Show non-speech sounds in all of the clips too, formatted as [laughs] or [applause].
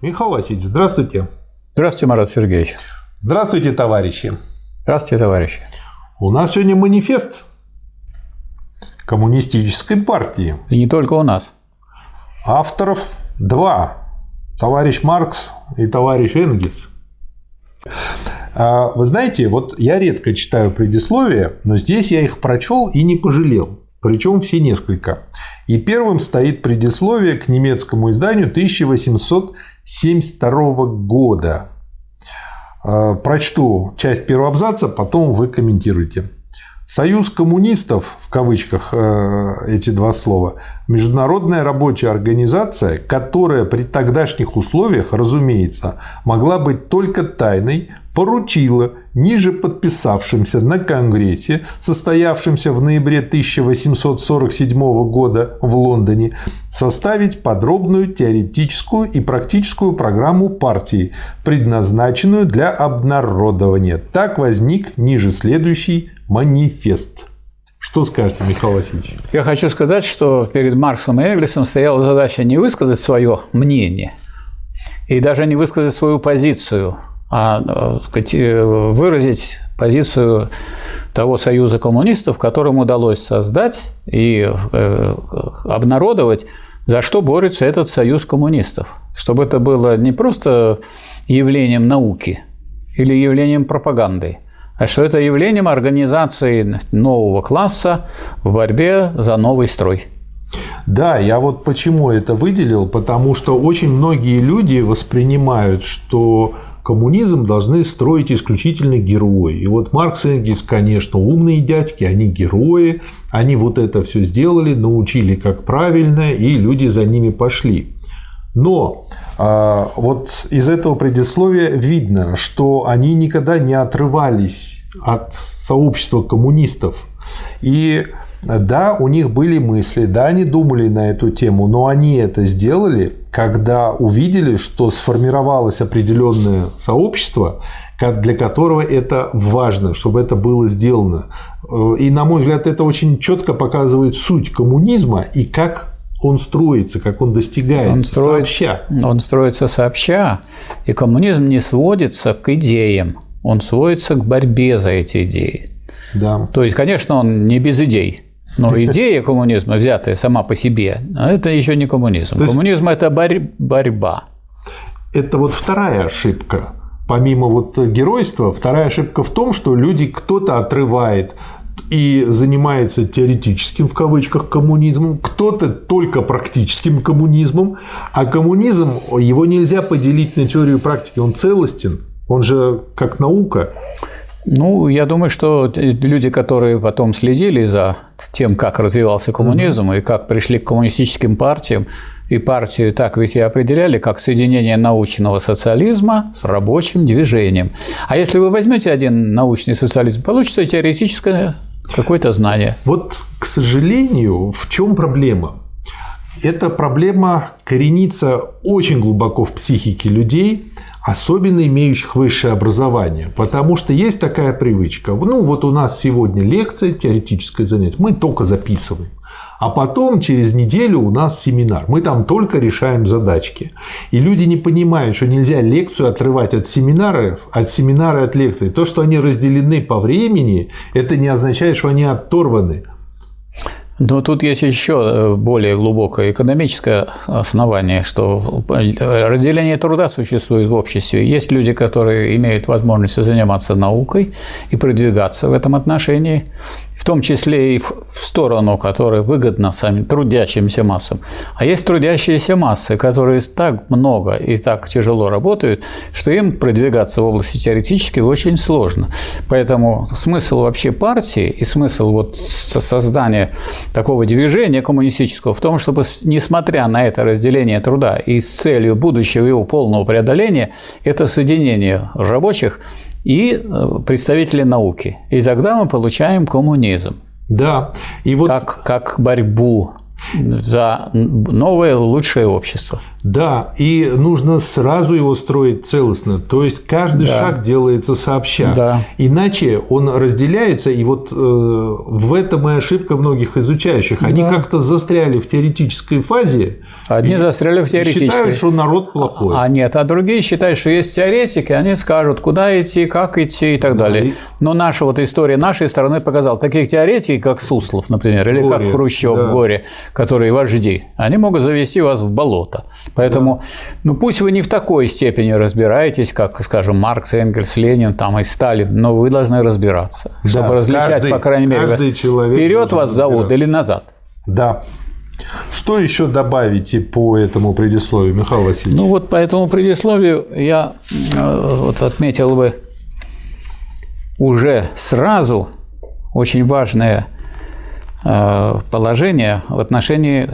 Михаил Васильевич, здравствуйте. Здравствуйте, Марат Сергеевич. Здравствуйте, товарищи. Здравствуйте, товарищи. У нас сегодня манифест коммунистической партии. И не только у нас. Авторов два. Товарищ Маркс и товарищ Энгельс. А, вы знаете, вот я редко читаю предисловия, но здесь я их прочел и не пожалел. Причем все несколько. И первым стоит предисловие к немецкому изданию 1872 года. А, прочту часть первого абзаца, потом вы комментируйте. Союз коммунистов, в кавычках э, эти два слова, международная рабочая организация, которая при тогдашних условиях, разумеется, могла быть только тайной, поручила ниже подписавшимся на Конгрессе, состоявшемся в ноябре 1847 года в Лондоне, составить подробную теоретическую и практическую программу партии, предназначенную для обнародования. Так возник ниже следующий манифест. Что скажете, Михаил Васильевич? Я хочу сказать, что перед Марксом и Энгельсом стояла задача не высказать свое мнение и даже не высказать свою позицию, а э, выразить позицию того союза коммунистов, которым удалось создать и э, обнародовать, за что борется этот союз коммунистов. Чтобы это было не просто явлением науки или явлением пропаганды, а что это явлением организации нового класса в борьбе за новый строй. Да, я вот почему это выделил, потому что очень многие люди воспринимают, что коммунизм должны строить исключительно герои. И вот Маркс и Энгельс, конечно, умные дядьки, они герои, они вот это все сделали, научили как правильно, и люди за ними пошли. Но а, вот из этого предисловия видно, что они никогда не отрывались от сообщества коммунистов. И да, у них были мысли, да, они думали на эту тему, но они это сделали, когда увидели, что сформировалось определенное сообщество, для которого это важно, чтобы это было сделано. И, на мой взгляд, это очень четко показывает суть коммунизма и как он строится, как он достигается он строится, сообща. Он строится сообща, и коммунизм не сводится к идеям, он сводится к борьбе за эти идеи. Да. То есть, конечно, он не без идей, но идея коммунизма, взятая сама по себе, это еще не коммунизм. Есть, коммунизм – это борь- борьба. Это вот вторая ошибка. Помимо вот геройства, вторая ошибка в том, что люди кто-то отрывает и занимается теоретическим в кавычках коммунизмом, кто-то только практическим коммунизмом, а коммунизм его нельзя поделить на теорию и практики, он целостен, он же как наука. Ну, я думаю, что люди, которые потом следили за тем, как развивался коммунизм mm-hmm. и как пришли к коммунистическим партиям, и партию так ведь и определяли как соединение научного социализма с рабочим движением. А если вы возьмете один научный социализм, получится теоретическое какое-то знание. Вот, к сожалению, в чем проблема? Эта проблема коренится очень глубоко в психике людей, особенно имеющих высшее образование. Потому что есть такая привычка. Ну, вот у нас сегодня лекция, теоретическое занятие, мы только записываем. А потом через неделю у нас семинар. Мы там только решаем задачки. И люди не понимают, что нельзя лекцию отрывать от семинаров, от семинара от лекции. То, что они разделены по времени, это не означает, что они оторваны. Но тут есть еще э, более глубокое экономическое основание, что разделение труда существует в обществе. Есть люди, которые имеют возможность заниматься наукой и продвигаться в этом отношении в том числе и в сторону, которая выгодна самим трудящимся массам. А есть трудящиеся массы, которые так много и так тяжело работают, что им продвигаться в области теоретической очень сложно. Поэтому смысл вообще партии и смысл вот создания такого движения коммунистического в том, чтобы, несмотря на это разделение труда и с целью будущего его полного преодоления, это соединение рабочих и э, представители науки. И тогда мы получаем коммунизм. Да. И вот... как, как борьбу за новое, лучшее общество. Да, и нужно сразу его строить целостно. То есть каждый да. шаг делается сообща. Да. Иначе он разделяется, и вот э, в этом и ошибка многих изучающих. Они да. как-то застряли в теоретической фазе. Одни застряли в теоретической. Считают, что народ плохой. А нет, а другие считают, что есть теоретики, они скажут, куда идти, как идти и так далее. Но наша вот история нашей страны показала, таких теоретиков, как Суслов, например, или горе, как Хрущев да. Горе, которые вожди, они могут завести вас в болото. Поэтому, да. ну пусть вы не в такой степени разбираетесь, как, скажем, Маркс, Энгельс, Ленин там, и Сталин, но вы должны разбираться, да, чтобы различать, каждый, по крайней мере, вперед вас зовут или назад. Да. Что еще добавите по этому предисловию, Михаил Васильевич? Ну вот по этому предисловию я э, вот отметил бы уже сразу очень важное э, положение в отношении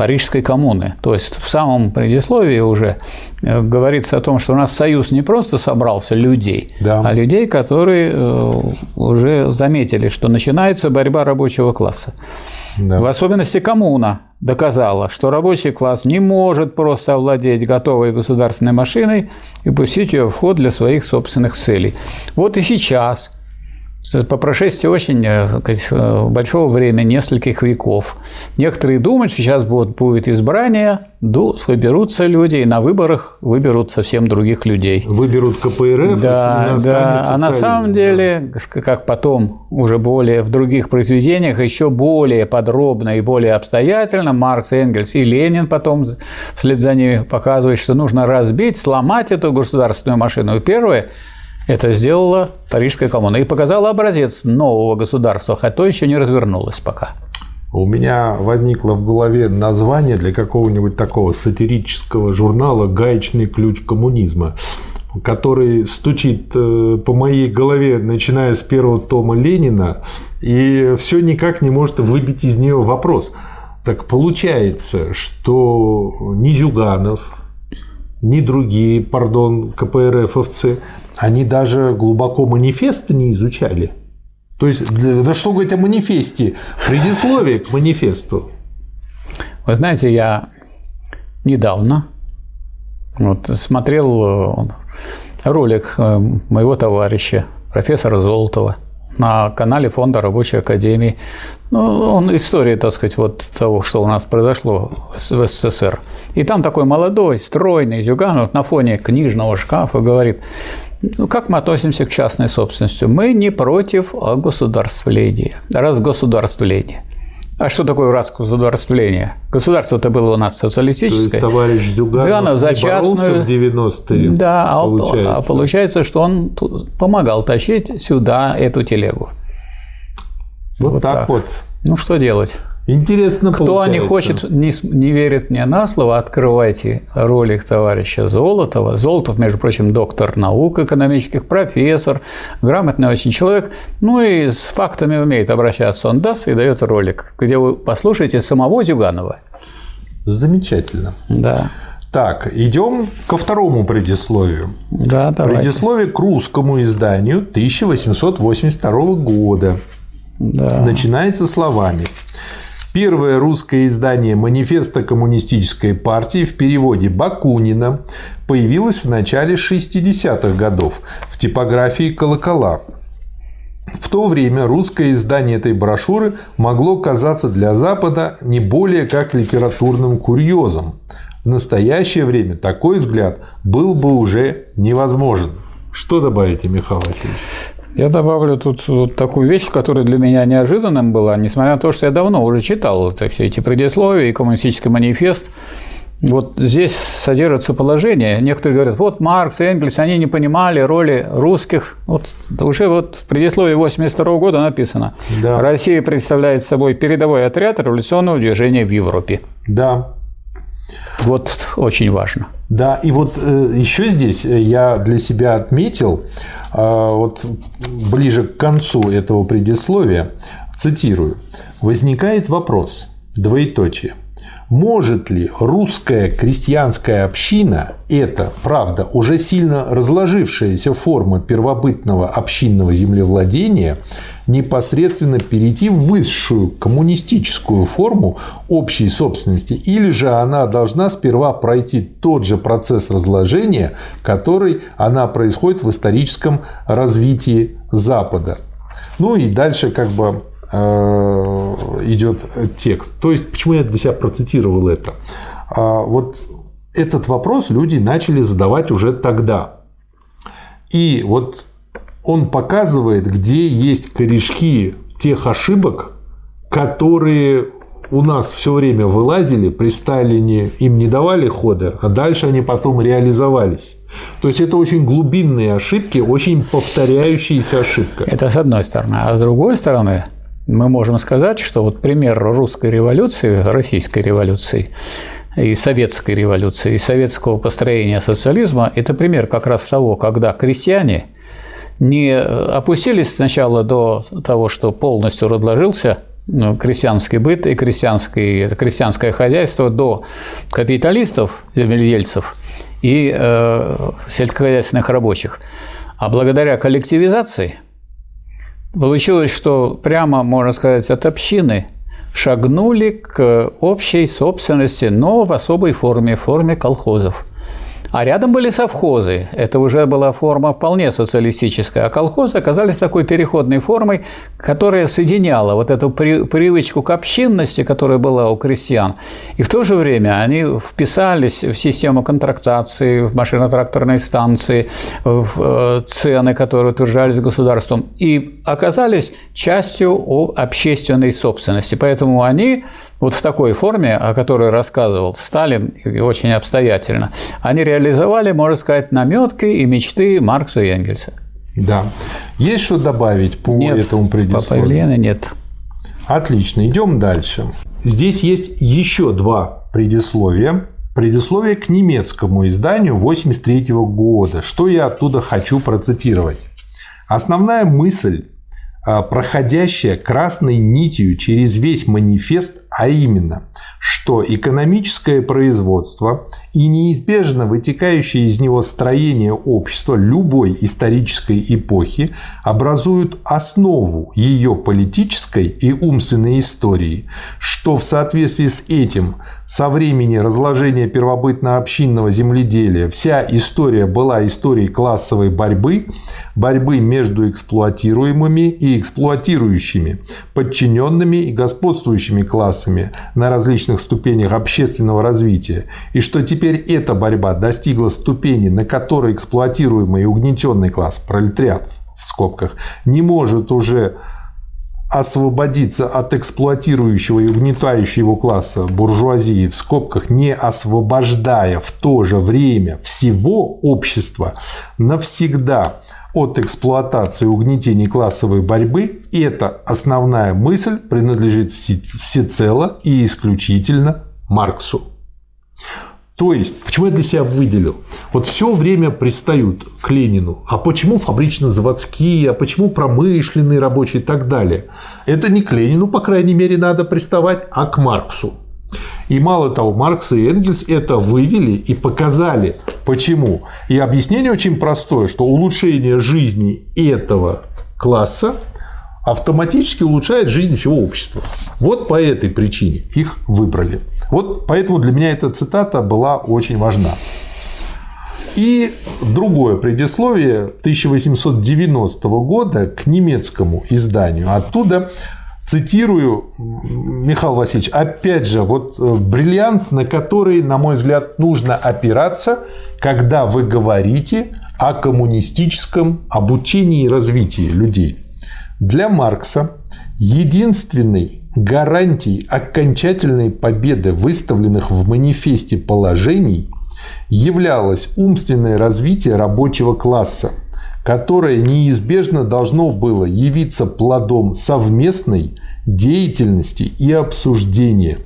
Парижской коммуны. То есть в самом предисловии уже э, говорится о том, что у нас союз не просто собрался людей, да. а людей, которые э, уже заметили, что начинается борьба рабочего класса. Да. В особенности коммуна доказала, что рабочий класс не может просто овладеть готовой государственной машиной и пустить ее в ход для своих собственных целей. Вот и сейчас – по прошествии очень э, э, большого времени, нескольких веков. Некоторые думают, что сейчас будет, будет избрание, выберутся люди, и на выборах выберут совсем других людей. Выберут КПРФ, да, да. А на самом деле, как потом уже более в других произведениях, еще более подробно и более обстоятельно Маркс, Энгельс и Ленин потом вслед за ними показывают, что нужно разбить, сломать эту государственную машину. И первое – это сделала Парижская коммуна и показала образец нового государства, хотя еще не развернулось пока. У меня возникло в голове название для какого-нибудь такого сатирического журнала «Гаечный ключ коммунизма», который стучит э, по моей голове, начиная с первого тома Ленина, и все никак не может выбить из нее вопрос. Так получается, что ни Зюганов, ни другие, пардон, КПРФовцы, они даже глубоко манифесты не изучали. То есть, да что говорить о манифесте? Предисловие к манифесту. Вы знаете, я недавно вот, смотрел э, ролик э, моего товарища, профессора Золотова, на канале Фонда Рабочей Академии. Ну, он история, так сказать, вот того, что у нас произошло в СССР. И там такой молодой, стройный Зюганов на фоне книжного шкафа говорит, ну, как мы относимся к частной собственности? Мы не против государствления, разгосударствления. А что такое разгосударствление? Государство-то было у нас социалистическое. То есть товарищ Зюганов, Зюганов за частную... в 90-е, Да, а получается. а получается, что он помогал тащить сюда эту телегу. Вот, вот так, так вот. Ну, что делать? Интересно Кто получается. не хочет, не, не верит мне на слово, открывайте ролик товарища Золотова. Золотов, между прочим, доктор наук экономических, профессор, грамотный очень человек, ну и с фактами умеет обращаться. Он даст и дает ролик, где вы послушаете самого Зюганова. Замечательно. Да. Так, идем ко второму предисловию. Да, давайте. Предисловие к русскому изданию 1882 года. Да. Начинается словами. Первое русское издание манифеста коммунистической партии в переводе Бакунина появилось в начале 60-х годов в типографии «Колокола». В то время русское издание этой брошюры могло казаться для Запада не более как литературным курьезом. В настоящее время такой взгляд был бы уже невозможен. Что добавите, Михаил Васильевич? Я добавлю тут вот такую вещь, которая для меня неожиданным была, несмотря на то, что я давно уже читал это, все эти предисловия и коммунистический манифест. Вот здесь содержится положение. Некоторые говорят, вот Маркс и Энгельс, они не понимали роли русских. Вот уже вот в предисловии 82 года написано, да. Россия представляет собой передовой отряд революционного движения в Европе. Да. Вот очень важно. Да, и вот э, еще здесь я для себя отметил, а, вот ближе к концу этого предисловия, цитирую, возникает вопрос, двоеточие, Может ли русская крестьянская община, это, правда, уже сильно разложившаяся форма первобытного общинного землевладения, непосредственно перейти в высшую коммунистическую форму общей собственности, или же она должна сперва пройти тот же процесс разложения, который она происходит в историческом развитии Запада. Ну и дальше как бы идет текст. То есть, почему я для себя процитировал это? А, вот этот вопрос люди начали задавать уже тогда. И вот он показывает, где есть корешки тех ошибок, которые у нас все время вылазили, при Сталине им не давали хода, а дальше они потом реализовались. То есть это очень глубинные ошибки, очень повторяющиеся ошибки. Это с одной стороны. А с другой стороны, мы можем сказать, что вот пример русской революции, российской революции, и советской революции, и советского построения социализма – это пример как раз того, когда крестьяне не опустились сначала до того, что полностью разложился ну, крестьянский быт и крестьянский, крестьянское хозяйство до капиталистов, земледельцев и э, сельскохозяйственных рабочих. А благодаря коллективизации – Получилось, что прямо, можно сказать, от общины шагнули к общей собственности, но в особой форме, в форме колхозов. А рядом были совхозы. Это уже была форма вполне социалистическая. А колхозы оказались такой переходной формой, которая соединяла вот эту привычку к общинности, которая была у крестьян. И в то же время они вписались в систему контрактации, в машино-тракторные станции, в э, цены, которые утверждались государством, и оказались частью общественной собственности. Поэтому они вот в такой форме, о которой рассказывал Сталин и очень обстоятельно, они реализовали, можно сказать, наметки и мечты Маркса и Энгельса. Да. Есть что добавить по нет, этому предисловию? По нет. Отлично, идем дальше. Здесь есть еще два предисловия. Предисловие к немецкому изданию 1983 года. Что я оттуда хочу процитировать? Основная мысль проходящая красной нитью через весь манифест, а именно, что экономическое производство и неизбежно вытекающее из него строение общества любой исторической эпохи образуют основу ее политической и умственной истории, что в соответствии с этим со времени разложения первобытно-общинного земледелия вся история была историей классовой борьбы, борьбы между эксплуатируемыми и эксплуатирующими, подчиненными и господствующими классами на различных ступенях общественного развития, и что теперь эта борьба достигла ступени, на которой эксплуатируемый и угнетенный класс, пролетариат в скобках, не может уже освободиться от эксплуатирующего и угнетающего его класса буржуазии в скобках, не освобождая в то же время всего общества навсегда от эксплуатации и угнетения классовой борьбы, эта основная мысль принадлежит всецело и исключительно Марксу. То есть, почему я для себя выделил? Вот все время пристают к Ленину. А почему фабрично-заводские, а почему промышленные рабочие и так далее? Это не к Ленину, по крайней мере, надо приставать, а к Марксу. И мало того, Маркс и Энгельс это вывели и показали. Почему? И объяснение очень простое, что улучшение жизни этого класса автоматически улучшает жизнь всего общества. Вот по этой причине их выбрали. Вот поэтому для меня эта цитата была очень важна. И другое предисловие 1890 года к немецкому изданию. Оттуда цитирую, Михаил Васильевич, опять же, вот э, бриллиант, на который, на мой взгляд, нужно опираться, когда вы говорите о коммунистическом обучении и развитии людей. Для Маркса единственный гарантией окончательной победы выставленных в манифесте положений являлось умственное развитие рабочего класса, которое неизбежно должно было явиться плодом совместной деятельности и обсуждения.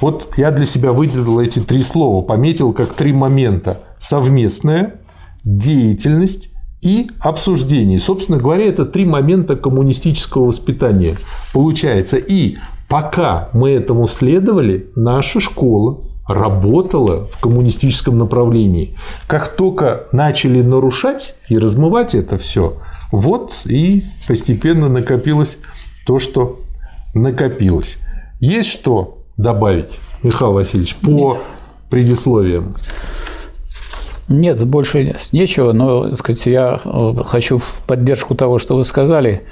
Вот я для себя выделил эти три слова, пометил как три момента. Совместная, деятельность и обсуждение. Собственно говоря, это три момента коммунистического воспитания. Получается и Пока мы этому следовали, наша школа работала в коммунистическом направлении. Как только начали нарушать и размывать это все, вот и постепенно накопилось то, что накопилось. Есть что добавить, Михаил Васильевич, по предисловиям? Нет, больше нечего, но так сказать, я э, хочу в поддержку того, что вы сказали,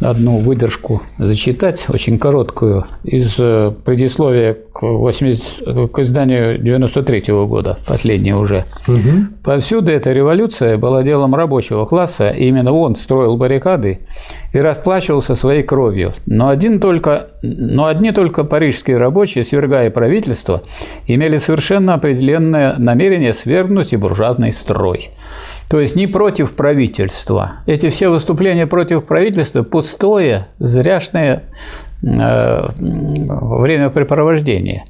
одну выдержку зачитать, очень короткую, из э, предисловия к, 80, к изданию 93 -го года, последнее уже. Угу. Повсюду эта революция была делом рабочего класса, и именно он строил баррикады и расплачивался своей кровью. Но, один только, но одни только парижские рабочие, свергая правительство, имели совершенно определенное намерение свергнуть и буржуазный строй. То есть не против правительства. Эти все выступления против правительства – пустое, зряшное э, времяпрепровождение.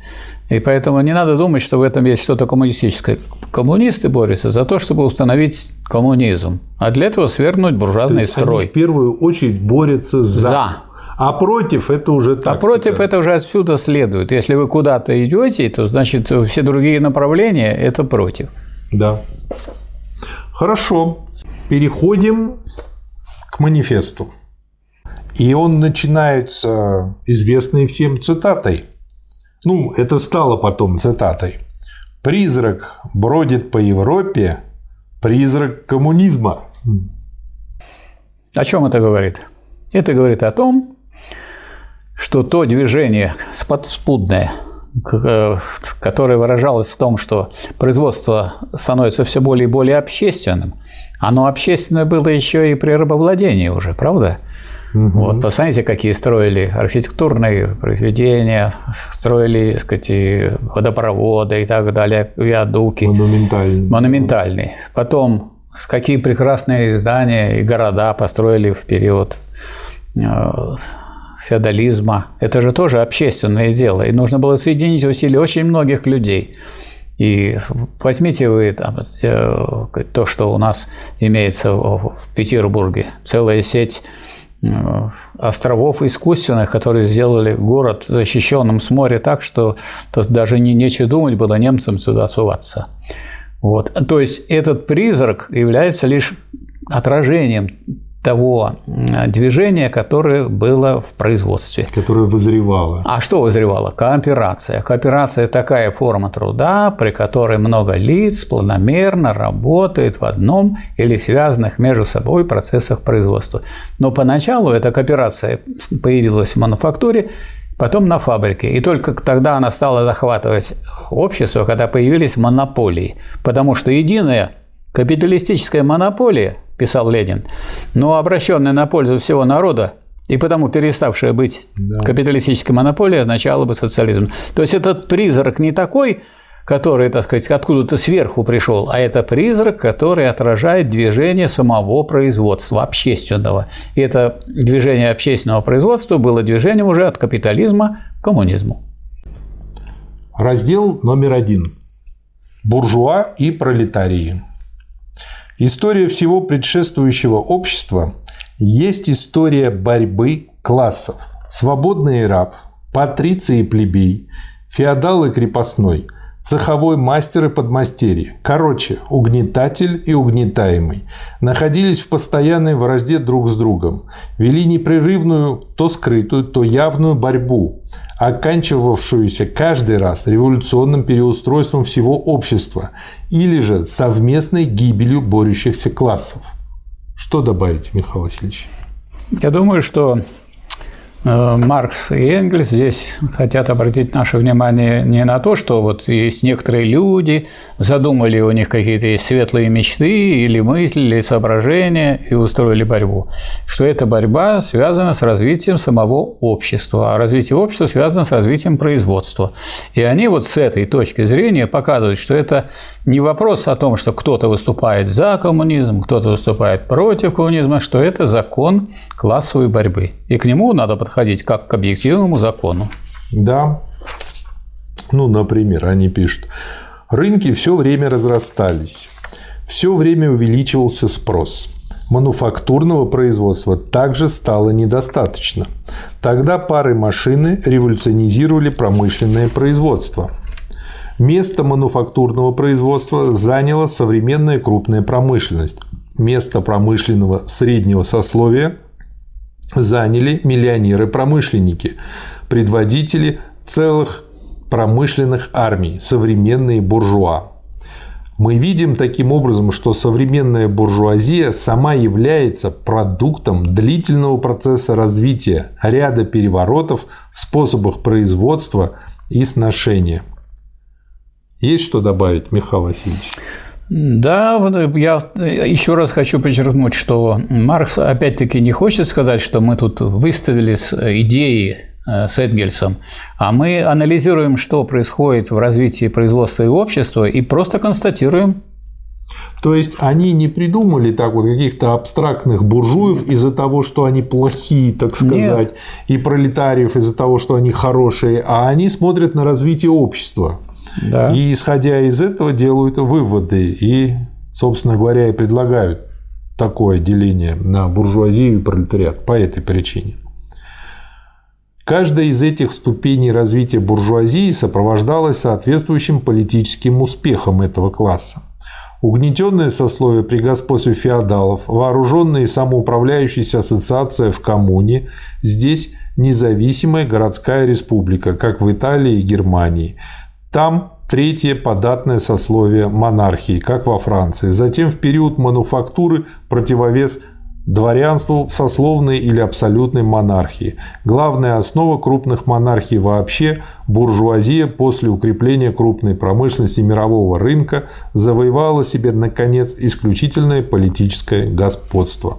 И поэтому не надо думать, что в этом есть что-то коммунистическое. Коммунисты борются за то, чтобы установить коммунизм, а для этого свергнуть буржуазный то есть строй. Они в первую очередь борются за. за. А против это уже так. А против это уже отсюда следует. Если вы куда-то идете, то значит все другие направления это против. Да. Хорошо, переходим к манифесту. И он начинается известной всем цитатой. Ну, это стало потом цитатой. «Призрак бродит по Европе, призрак коммунизма». О чем это говорит? Это говорит о том, что то движение подспудное – которая выражалась в том, что производство становится все более и более общественным. Оно общественное было еще и при рабовладении уже, правда? Угу. Вот, посмотрите, какие строили архитектурные произведения, строили, так сказать, водопроводы и так далее, виадуки. Монументальные. Монументальные. Потом, какие прекрасные здания и города построили в период э, феодализма. Это же тоже общественное дело, и нужно было соединить усилия очень многих людей. И возьмите вы там, э, то, что у нас имеется в Петербурге, целая сеть э, островов искусственных, которые сделали город защищенным с моря так, что даже не нечего думать было немцам сюда суваться. Вот. То есть этот призрак является лишь отражением того движения, которое было в производстве. Которое вызревало. А что вызревало? Кооперация. Кооперация – такая форма труда, при которой много лиц планомерно работает в одном или связанных между собой процессах производства. Но поначалу эта кооперация появилась в мануфактуре, потом на фабрике. И только тогда она стала захватывать общество, когда появились монополии. Потому что единая капиталистическая монополия писал Ленин, но обращенная на пользу всего народа и потому переставшая быть да. капиталистической монополией означала бы социализм. То есть этот призрак не такой, который, так сказать, откуда-то сверху пришел, а это призрак, который отражает движение самого производства общественного. И это движение общественного производства было движением уже от капитализма к коммунизму. Раздел номер один. Буржуа и пролетарии. История всего предшествующего общества есть история борьбы классов. Свободный раб, патриций и плебей, феодал и крепостной, цеховой мастер и подмастерье, короче, угнетатель и угнетаемый, находились в постоянной вражде друг с другом, вели непрерывную, то скрытую, то явную борьбу, оканчивавшуюся каждый раз революционным переустройством всего общества или же совместной гибелью борющихся классов. Что добавить, Михаил Васильевич? Я думаю, что Маркс и Энгельс здесь хотят обратить наше внимание не на то, что вот есть некоторые люди, задумали у них какие-то светлые мечты или мысли, или соображения и устроили борьбу, что эта борьба связана с развитием самого общества, а развитие общества связано с развитием производства. И они вот с этой точки зрения показывают, что это не вопрос о том, что кто-то выступает за коммунизм, кто-то выступает против коммунизма, что это закон классовой борьбы. И к нему надо подходить подходить как к объективному закону. Да. Ну, например, они пишут, рынки все время разрастались, все время увеличивался спрос. Мануфактурного производства также стало недостаточно. Тогда пары машины революционизировали промышленное производство. Место мануфактурного производства заняла современная крупная промышленность. Место промышленного среднего сословия заняли миллионеры-промышленники, предводители целых промышленных армий, современные буржуа. Мы видим таким образом, что современная буржуазия сама является продуктом длительного процесса развития ряда переворотов в способах производства и сношения. Есть что добавить, Михаил Васильевич? Да, я еще раз хочу подчеркнуть, что Маркс опять-таки не хочет сказать, что мы тут выставили идеи с Энгельсом, а мы анализируем, что происходит в развитии производства и общества, и просто констатируем. То есть они не придумали так вот каких-то абстрактных буржуев из-за того, что они плохие, так сказать, Нет. и пролетариев из-за того, что они хорошие, а они смотрят на развитие общества. Да. И исходя из этого делают выводы и, собственно говоря, и предлагают такое деление на буржуазию и пролетариат по этой причине. Каждая из этих ступеней развития буржуазии сопровождалась соответствующим политическим успехом этого класса. Угнетенное сословие при господстве феодалов, вооруженная и самоуправляющаяся ассоциация в коммуне, здесь независимая городская республика, как в Италии и Германии. Там третье податное сословие монархии, как во Франции. Затем в период мануфактуры противовес дворянству в сословной или абсолютной монархии. Главная основа крупных монархий вообще – буржуазия после укрепления крупной промышленности мирового рынка завоевала себе, наконец, исключительное политическое господство.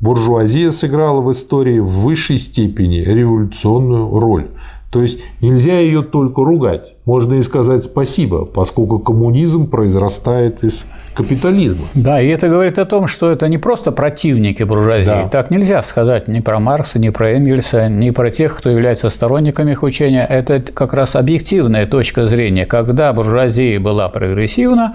Буржуазия сыграла в истории в высшей степени революционную роль. То есть нельзя ее только ругать, можно и сказать спасибо, поскольку коммунизм произрастает из капитализма. Да, и это говорит о том, что это не просто противники буржуазии. Да. Так нельзя сказать ни про Маркса, ни про Энгельса, ни про тех, кто является сторонниками их учения. Это как раз объективная точка зрения. Когда буржуазия была прогрессивна,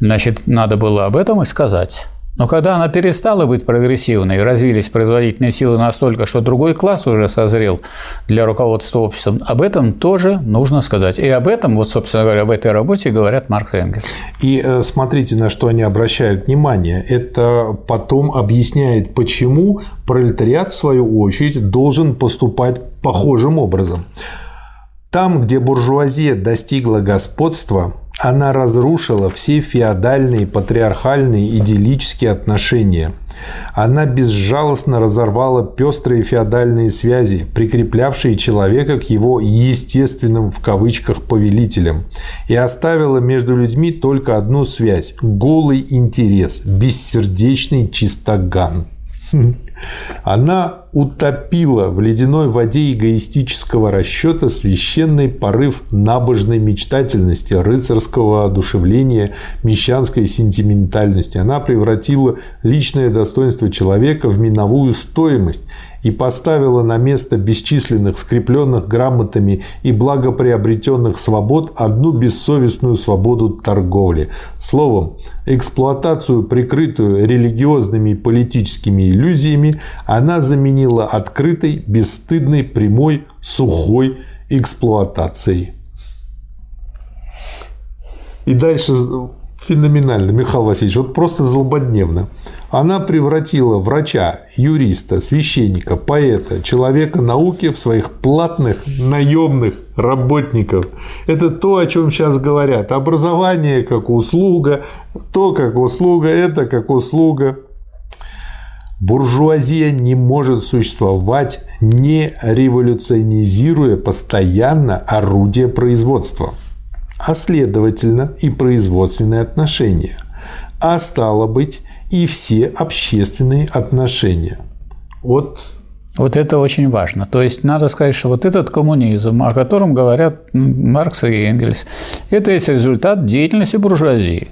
значит, надо было об этом и сказать. Но когда она перестала быть прогрессивной развились производительные силы настолько, что другой класс уже созрел для руководства обществом, об этом тоже нужно сказать. И об этом, вот, собственно говоря, в этой работе говорят Маркс и Энгельс. И э, смотрите, на что они обращают внимание. Это потом объясняет, почему пролетариат, в свою очередь, должен поступать похожим образом. Там, где буржуазия достигла господства, она разрушила все феодальные, патриархальные, идиллические отношения. Она безжалостно разорвала пестрые феодальные связи, прикреплявшие человека к его «естественным» в кавычках повелителям, и оставила между людьми только одну связь – голый интерес, бессердечный чистоган. Она утопила в ледяной воде эгоистического расчета священный порыв набожной мечтательности, рыцарского одушевления, мещанской сентиментальности. Она превратила личное достоинство человека в миновую стоимость и поставила на место бесчисленных скрепленных грамотами и благоприобретенных свобод одну бессовестную свободу торговли. Словом, эксплуатацию, прикрытую религиозными и политическими иллюзиями, она заменила открытой, бесстыдной, прямой, сухой эксплуатацией. И дальше феноменально, Михаил Васильевич, вот просто злободневно. Она превратила врача, юриста, священника, поэта, человека науки в своих платных, наемных работников. Это то, о чем сейчас говорят. Образование как услуга, то как услуга, это как услуга. Буржуазия не может существовать, не революционизируя постоянно орудие производства – а следовательно и производственные отношения, а стало быть и все общественные отношения. Вот вот это очень важно. То есть надо сказать, что вот этот коммунизм, о котором говорят Маркс и Энгельс, это есть результат деятельности буржуазии.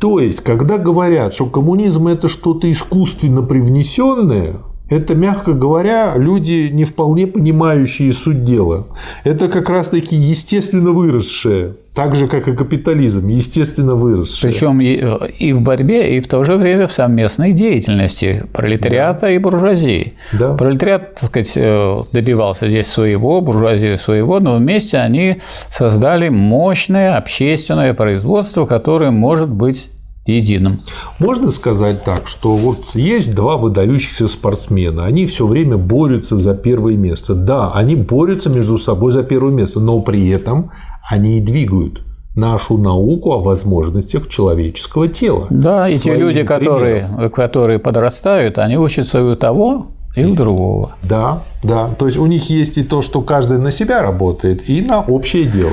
То есть, когда говорят, что коммунизм это что-то искусственно привнесенное, это, мягко говоря, люди, не вполне понимающие суть дела. Это как раз-таки естественно выросшее, так же, как и капитализм, естественно выросшее. Причем и в борьбе, и в то же время в совместной деятельности пролетариата да. и буржуазии. Да. Пролетариат, так сказать, э, добивался здесь своего, буржуазия своего, но вместе они создали мощное общественное производство, которое может быть единым. Можно сказать так, что вот есть два выдающихся спортсмена, они все время борются за первое место. Да, они борются между собой за первое место, но при этом они и двигают нашу науку о возможностях человеческого тела. Да, и те люди, которые, которые подрастают, они учатся у того, и у другого. Да, да. То есть у них есть и то, что каждый на себя работает, и на общее дело.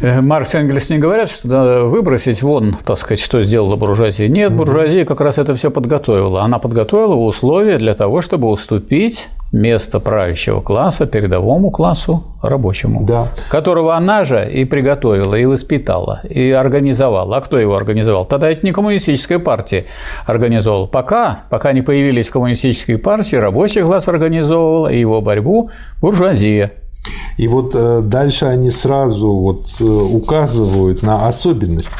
Э, Маркс и Энгельс не говорят, что надо выбросить вон, так сказать, что сделала буржуазия. Нет, буржуазия как раз это все подготовила. Она подготовила условия для того, чтобы уступить место правящего класса передовому классу рабочему, да. которого она же и приготовила, и воспитала, и организовала. А кто его организовал? Тогда это не коммунистическая партия организовала. Пока, пока не появились коммунистические партии, рабочий класс организовывал и его борьбу буржуазия. И вот э, дальше они сразу вот э, указывают на особенность.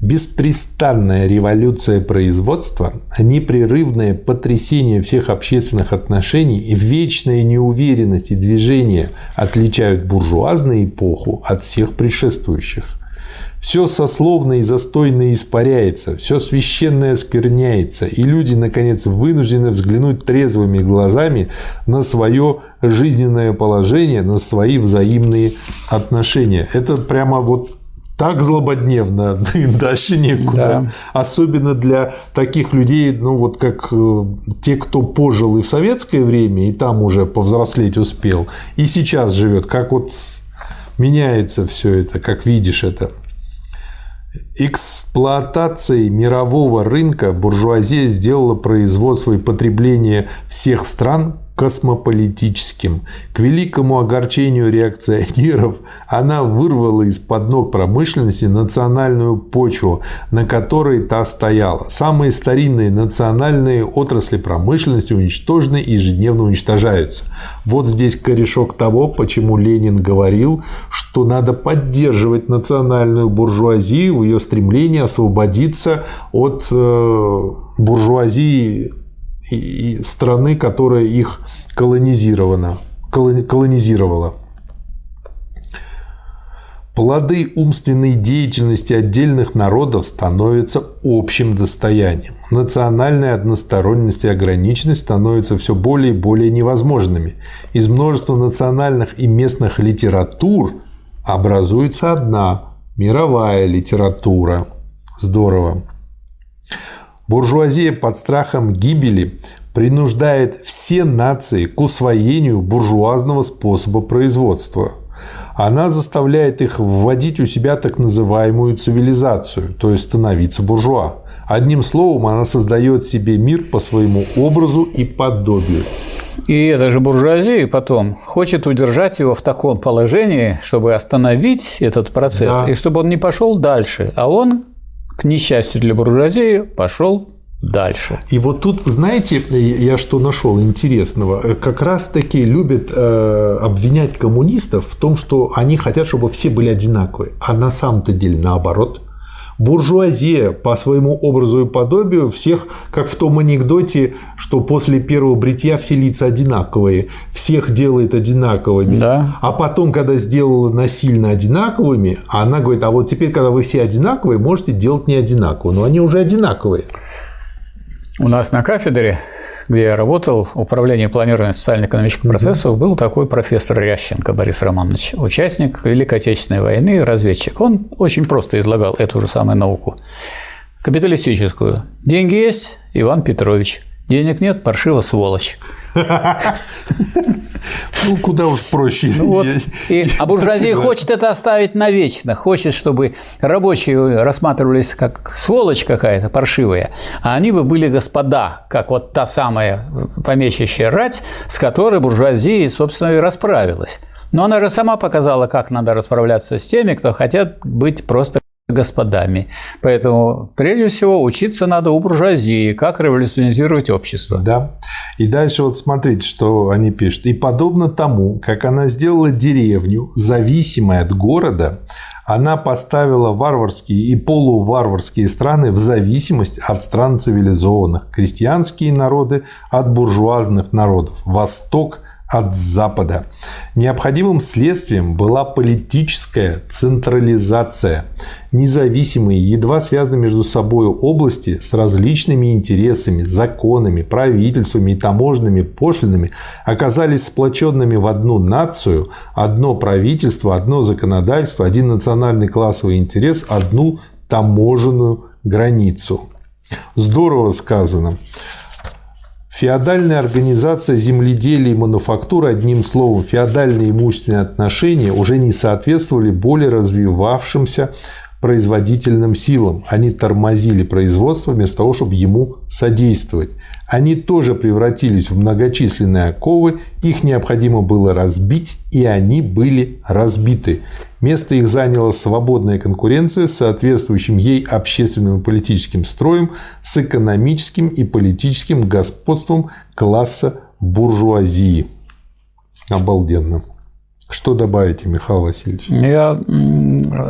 Беспрестанная революция производства, непрерывное потрясение всех общественных отношений и вечная неуверенность и движение отличают буржуазную эпоху от всех предшествующих. Все сословное и застойное испаряется, все священное скверняется, и люди, наконец, вынуждены взглянуть трезвыми глазами на свое жизненное положение, на свои взаимные отношения. Это прямо вот так злободневно, [laughs] дальше некуда. Да. Особенно для таких людей, ну вот как э, те, кто пожил и в советское время, и там уже повзрослеть успел, и сейчас живет, как вот меняется все это, как видишь это. Эксплуатацией мирового рынка буржуазия сделала производство и потребление всех стран космополитическим. К великому огорчению реакционеров она вырвала из-под ног промышленности национальную почву, на которой та стояла. Самые старинные национальные отрасли промышленности уничтожены и ежедневно уничтожаются. Вот здесь корешок того, почему Ленин говорил, что надо поддерживать национальную буржуазию в ее стремлении освободиться от э, буржуазии и страны, которая их колонизирована, колонизировала. Плоды умственной деятельности отдельных народов становятся общим достоянием. Национальная односторонность и ограниченность становятся все более и более невозможными. Из множества национальных и местных литератур образуется одна – мировая литература. Здорово. Буржуазия под страхом гибели принуждает все нации к усвоению буржуазного способа производства. Она заставляет их вводить у себя так называемую цивилизацию, то есть становиться буржуа. Одним словом, она создает себе мир по своему образу и подобию. И эта же буржуазия потом хочет удержать его в таком положении, чтобы остановить этот процесс, да. и чтобы он не пошел дальше. А он к несчастью для буржуазии, пошел дальше. И вот тут, знаете, я что нашел интересного? Как раз-таки любят э, обвинять коммунистов в том, что они хотят, чтобы все были одинаковые. А на самом-то деле наоборот – буржуазия по своему образу и подобию всех, как в том анекдоте, что после первого бритья все лица одинаковые, всех делает одинаковыми. Да. А потом, когда сделала насильно одинаковыми, она говорит, а вот теперь, когда вы все одинаковые, можете делать не одинаково. Но они уже одинаковые. У нас на кафедре где я работал, управление планирования социально-экономических процессов, был такой профессор Рященко Борис Романович, участник Великой Отечественной войны, разведчик. Он очень просто излагал эту же самую науку. Капиталистическую. Деньги есть, Иван Петрович. Денег нет, паршиво сволочь. [laughs] Ну, куда уж проще. Ну, вот, и, а буржуазия хочет это оставить навечно, хочет, чтобы рабочие рассматривались как сволочь какая-то паршивая, а они бы были господа, как вот та самая помещащая рать, с которой буржуазия, собственно, и расправилась. Но она же сама показала, как надо расправляться с теми, кто хотят быть просто господами. Поэтому, прежде всего, учиться надо у буржуазии, как революционизировать общество. Да. И дальше вот смотрите, что они пишут. И подобно тому, как она сделала деревню, зависимой от города, она поставила варварские и полуварварские страны в зависимость от стран цивилизованных, крестьянские народы от буржуазных народов, Восток от Запада. Необходимым следствием была политическая централизация. Независимые, едва связанные между собой области с различными интересами, законами, правительствами и таможенными пошлинами оказались сплоченными в одну нацию, одно правительство, одно законодательство, один национальный классовый интерес, одну таможенную границу. Здорово сказано. Феодальная организация земледелия и мануфактуры, одним словом, феодальные имущественные отношения уже не соответствовали более развивавшимся производительным силам. Они тормозили производство вместо того, чтобы ему содействовать. Они тоже превратились в многочисленные оковы, их необходимо было разбить, и они были разбиты. Место их заняла свободная конкуренция с соответствующим ей общественным и политическим строем, с экономическим и политическим господством класса буржуазии. Обалденно. Что добавите, Михаил Васильевич? Я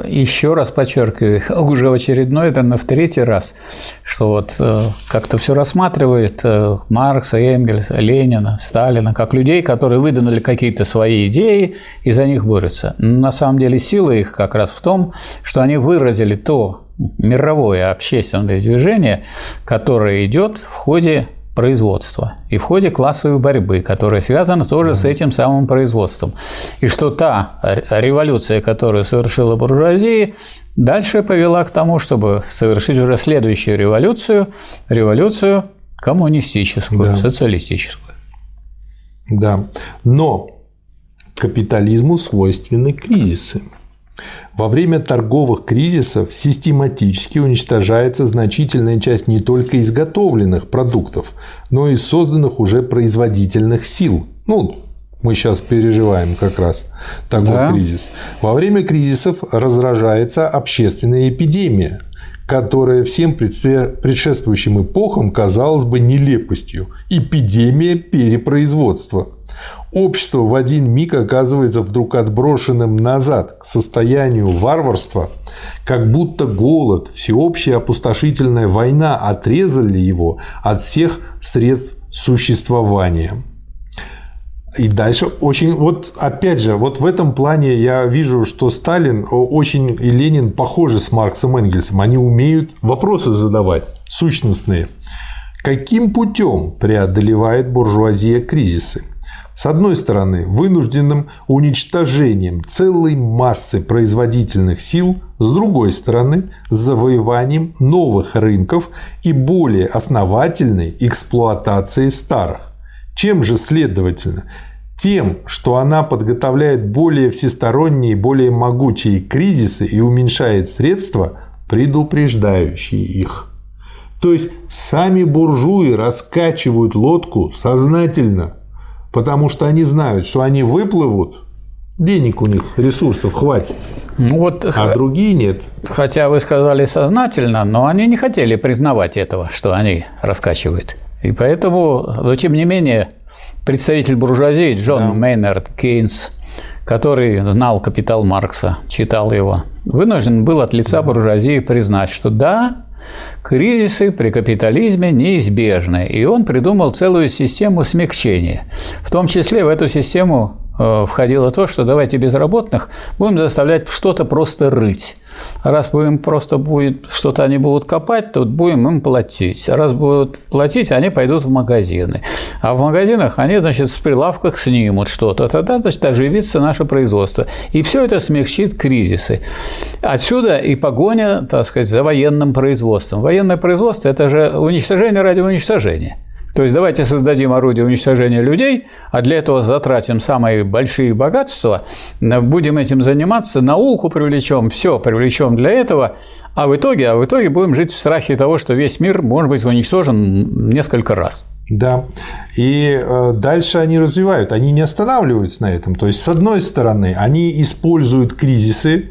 еще раз подчеркиваю, [laughs] уже в очередной, это на в третий раз, что вот э, как-то все рассматривает э, Маркса, Энгельса, Ленина, Сталина, как людей, которые выдвинули какие-то свои идеи и за них борются. На самом деле сила их как раз в том, что они выразили то мировое общественное движение, которое идет в ходе производства и в ходе классовой борьбы, которая связана тоже с этим самым производством. И что та революция, которую совершила буржуазия, дальше повела к тому, чтобы совершить уже следующую революцию, революцию коммунистическую, да. социалистическую. Да, но капитализму свойственны кризисы. Во время торговых кризисов систематически уничтожается значительная часть не только изготовленных продуктов, но и созданных уже производительных сил. Ну, мы сейчас переживаем как раз такой да. кризис. Во время кризисов разражается общественная эпидемия, которая всем предшествующим эпохам казалась бы нелепостью. Эпидемия перепроизводства – общество в один миг оказывается вдруг отброшенным назад к состоянию варварства, как будто голод, всеобщая опустошительная война отрезали его от всех средств существования. И дальше очень, вот опять же, вот в этом плане я вижу, что Сталин очень и Ленин похожи с Марксом Энгельсом. Они умеют вопросы задавать, сущностные. Каким путем преодолевает буржуазия кризисы? С одной стороны, вынужденным уничтожением целой массы производительных сил, с другой стороны, завоеванием новых рынков и более основательной эксплуатацией старых. Чем же следовательно? Тем, что она подготовляет более всесторонние, более могучие кризисы и уменьшает средства, предупреждающие их. То есть сами буржуи раскачивают лодку сознательно – потому что они знают, что они выплывут, денег у них, ресурсов хватит. Ну вот, а другие нет. Хотя вы сказали сознательно, но они не хотели признавать этого, что они раскачивают. И поэтому, но тем не менее, представитель буржуазии Джон да. Мейнард Кейнс, который знал «Капитал Маркса», читал его, вынужден был от лица да. буржуазии признать, что да, Кризисы при капитализме неизбежны, и он придумал целую систему смягчения. В том числе в эту систему Э, входило то, что давайте безработных будем заставлять что-то просто рыть. Раз будем просто будет что-то они будут копать, то будем им платить. Раз будут платить, они пойдут в магазины. А в магазинах они, значит, с прилавках снимут что-то. Тогда, значит, оживится наше производство. И все это смягчит кризисы. Отсюда и погоня, так сказать, за военным производством. Военное производство – это же уничтожение ради уничтожения. То есть давайте создадим орудие уничтожения людей, а для этого затратим самые большие богатства, будем этим заниматься, науку привлечем, все привлечем для этого, а в итоге, а в итоге будем жить в страхе того, что весь мир может быть уничтожен несколько раз. Да. И э, дальше они развивают, они не останавливаются на этом. То есть, с одной стороны, они используют кризисы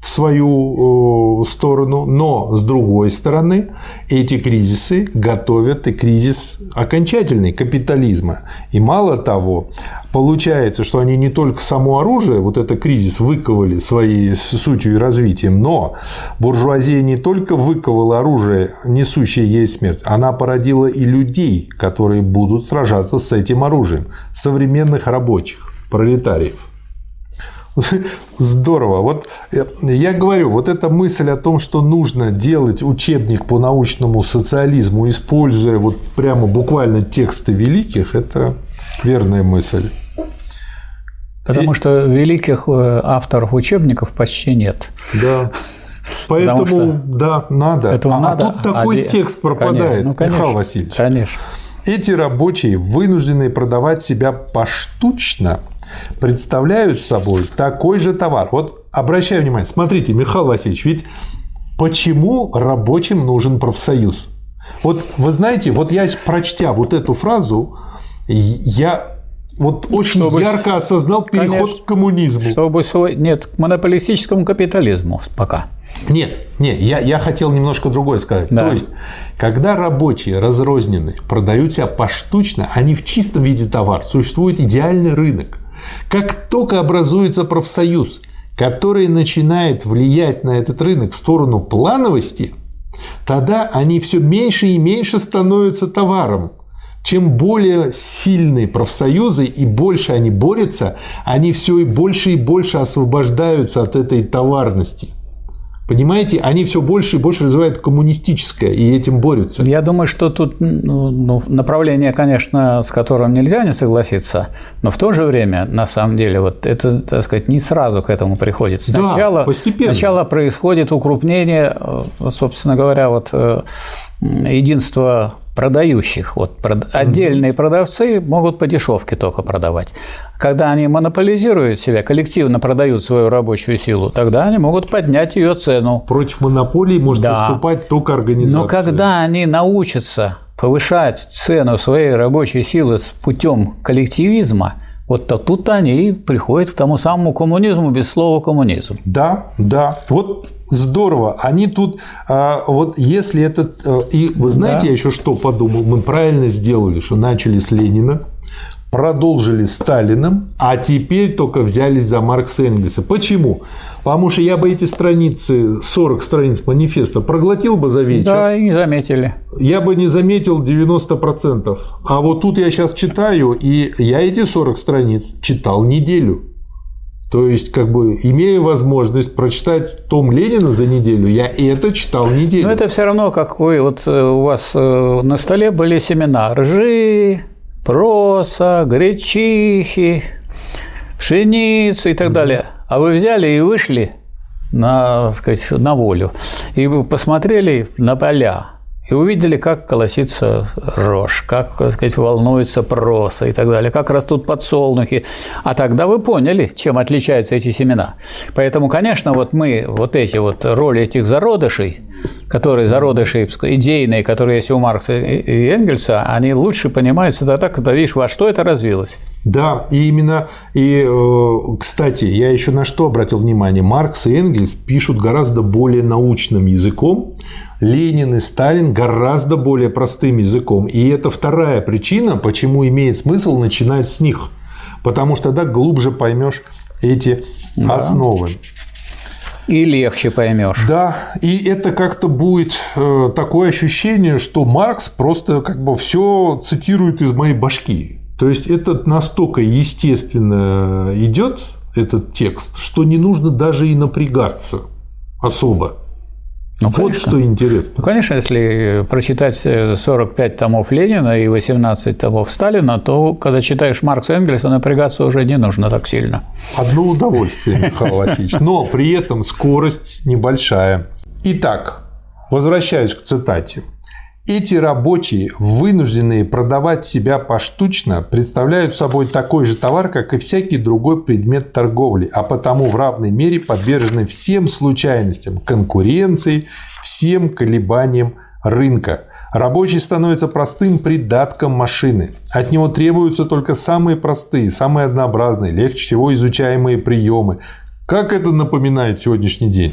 в свою сторону, но с другой стороны эти кризисы готовят и кризис окончательный капитализма. И мало того, получается, что они не только само оружие, вот это кризис выковали своей сутью и развитием, но буржуазия не только выковала оружие, несущее ей смерть, она породила и людей, которые будут сражаться с этим оружием, современных рабочих, пролетариев. [laughs] Здорово. Вот э, я говорю, вот эта мысль о том, что нужно делать учебник по научному социализму, используя вот прямо буквально тексты великих, это верная мысль. Потому И... что великих э, авторов учебников почти нет. Да. [laughs] Поэтому, что да, надо. Поэтому а, надо. тут такой а, текст пропадает, конечно, ну, конечно, Михаил Васильевич. Конечно. Эти рабочие вынуждены продавать себя поштучно – представляют собой такой же товар. Вот обращаю внимание, смотрите, Михаил Васильевич, ведь почему рабочим нужен профсоюз? Вот вы знаете, вот я прочтя вот эту фразу, я вот очень чтобы, ярко осознал переход конечно, к коммунизму. Чтобы нет к монополистическому капитализму пока. Нет, нет, я, я хотел немножко другое сказать. Да. То есть, когда рабочие разрознены, продают себя поштучно, они в чистом виде товар, существует идеальный рынок. Как только образуется профсоюз, который начинает влиять на этот рынок в сторону плановости, тогда они все меньше и меньше становятся товаром. Чем более сильные профсоюзы и больше они борются, они все и больше и больше освобождаются от этой товарности. Понимаете, они все больше и больше развивают коммунистическое и этим борются. Я думаю, что тут ну, ну, направление, конечно, с которым нельзя не согласиться, но в то же время, на самом деле, вот это, так сказать, не сразу к этому приходит. Сначала, да, постепенно. сначала происходит укрупнение, э, собственно говоря, вот э, единство продающих. Вот отдельные продавцы могут по дешевке только продавать. Когда они монополизируют себя, коллективно продают свою рабочую силу, тогда они могут поднять ее цену. Против монополии может да. выступать только организация. Но когда они научатся повышать цену своей рабочей силы с путем коллективизма – вот то тут они и приходят к тому самому коммунизму без слова коммунизм. Да, да. Вот здорово. Они тут, а, вот если это... Э, и вы знаете, да. я еще что подумал? Мы правильно сделали, что начали с Ленина, продолжили Сталиным, а теперь только взялись за Маркса и Энгельса. Почему? Потому что я бы эти страницы, 40 страниц манифеста, проглотил бы за вечер. Да, и не заметили. Я бы не заметил 90%. А вот тут я сейчас читаю, и я эти 40 страниц читал неделю. То есть, как бы, имея возможность прочитать том Ленина за неделю, я это читал неделю. Но это все равно, как вы, вот э, у вас э, на столе были семена ржи, проса, гречихи, пшеницу и так далее. А вы взяли и вышли на, сказать, на волю, и вы посмотрели на поля, и увидели, как колосится рожь, как, так сказать, волнуется проса и так далее, как растут подсолнухи. А тогда вы поняли, чем отличаются эти семена. Поэтому, конечно, вот мы, вот эти вот роли этих зародышей, которые зародыши идейные, которые есть у Маркса и Энгельса, они лучше понимаются тогда, когда видишь, во что это развилось. Да, и именно, и, э, кстати, я еще на что обратил внимание, Маркс и Энгельс пишут гораздо более научным языком, Ленин и Сталин гораздо более простым языком. И это вторая причина, почему имеет смысл начинать с них. Потому что тогда глубже поймешь эти да. основы. И легче поймешь. Да, и это как-то будет э, такое ощущение, что Маркс просто как бы все цитирует из моей башки. То есть это настолько естественно идет этот текст, что не нужно даже и напрягаться особо. Ну, вот конечно. что интересно. Ну, конечно, если прочитать 45 томов Ленина и 18 томов Сталина, то когда читаешь Маркса и Энгельса, напрягаться уже не нужно так сильно. Одно удовольствие, [laughs] Михаил Васильевич. Но при этом скорость небольшая. Итак, возвращаюсь к цитате. Эти рабочие, вынужденные продавать себя поштучно, представляют собой такой же товар, как и всякий другой предмет торговли, а потому в равной мере подвержены всем случайностям, конкуренции, всем колебаниям рынка. Рабочий становится простым придатком машины. От него требуются только самые простые, самые однообразные, легче всего изучаемые приемы, Как это напоминает сегодняшний день?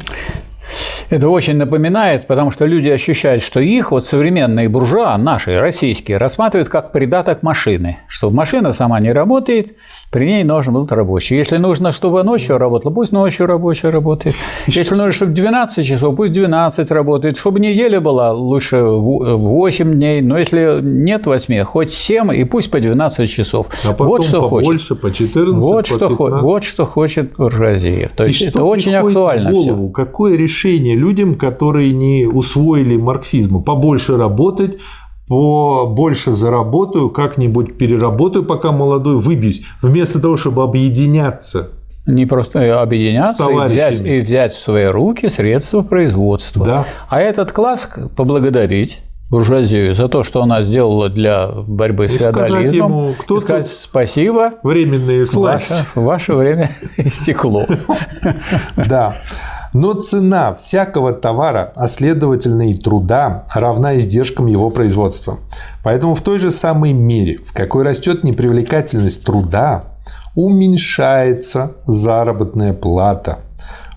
Это очень напоминает, потому что люди ощущают, что их вот современные буржуа, наши, российские, рассматривают как придаток машины, что машина сама не работает, при ней нужен был рабочий. Если нужно, чтобы ночью работала, пусть ночью рабочий работает. Если нужно, чтобы 12 часов, пусть 12 работает. Чтобы неделя была, лучше 8 дней, но если нет 8, хоть 7, и пусть по 12 часов. А потом вот что побольше, хочет. по 14, вот по что, 15. Вот что хочет буржуазия. То есть это очень актуально. Голову, все. Какое решение людям, которые не усвоили марксизма, побольше работать, побольше заработаю, как-нибудь переработаю, пока молодой, выбьюсь, вместо того, чтобы объединяться. Не просто объединяться и взять, и взять в свои руки средства производства. Да. А этот класс поблагодарить буржуазию за то, что она сделала для борьбы с и феодализмом. Ему, кто сказать спасибо. Временные сласть. Ваше, ваше время [laughs] истекло. Да. Но цена всякого товара, а следовательно и труда, равна издержкам его производства. Поэтому в той же самой мере, в какой растет непривлекательность труда, уменьшается заработная плата.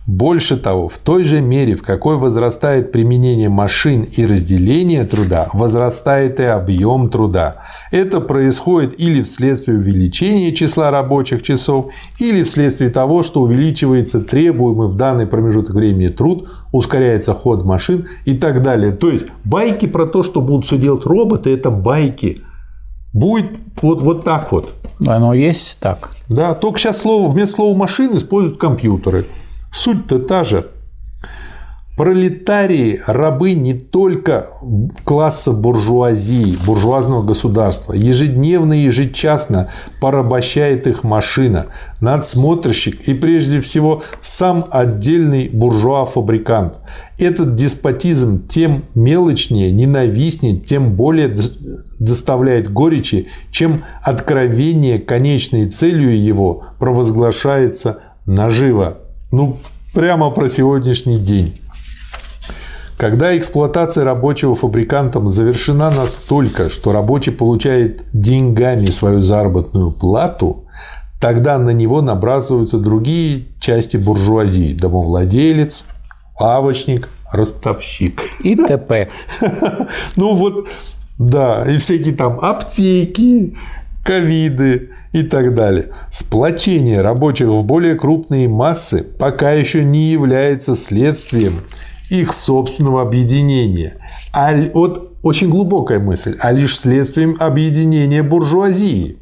Больше того, в той же мере, в какой возрастает применение машин и разделение труда, возрастает и объем труда. Это происходит или вследствие увеличения числа рабочих часов, или вследствие того, что увеличивается требуемый в данный промежуток времени труд, ускоряется ход машин и так далее. То есть байки про то, что будут все делать роботы, это байки. Будет вот, вот так вот. Оно есть так. Да, только сейчас слово, вместо слова машин используют компьютеры. Суть-то та же. Пролетарии – рабы не только класса буржуазии, буржуазного государства. Ежедневно и ежечасно порабощает их машина, надсмотрщик и, прежде всего, сам отдельный буржуа-фабрикант. Этот деспотизм тем мелочнее, ненавистнее, тем более доставляет горечи, чем откровение конечной целью его провозглашается наживо. Ну, прямо про сегодняшний день. Когда эксплуатация рабочего фабрикантом завершена настолько, что рабочий получает деньгами свою заработную плату, тогда на него набрасываются другие части буржуазии – домовладелец, лавочник, ростовщик. И т.п. [laughs] Ну вот, да, и всякие там аптеки, ковиды и так далее. Сплочение рабочих в более крупные массы пока еще не является следствием их собственного объединения. А вот очень глубокая мысль, а лишь следствием объединения буржуазии,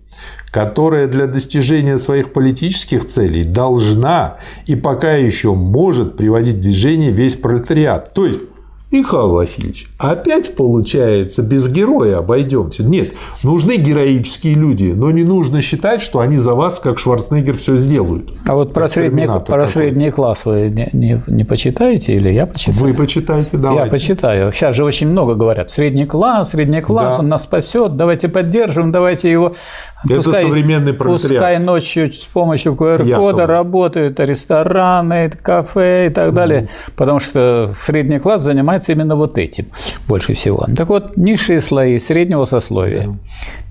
которая для достижения своих политических целей должна и пока еще может приводить в движение весь пролетариат. То есть Михаил Васильевич, опять получается, без героя обойдемся. Нет, нужны героические люди, но не нужно считать, что они за вас, как Шварценеггер, все сделают. А вот про, средний, про средний класс вы не, не, не почитаете или я почитаю? Вы почитайте, давайте. Я почитаю. Сейчас же очень много говорят. Средний класс, средний класс, да. он нас спасет, давайте поддержим, давайте его это пускай, современный пролетариат. Пускай ночью с помощью QR-кода работают рестораны, кафе и так далее, mm. потому что средний класс занимается именно вот этим больше всего. Так вот, низшие слои среднего сословия,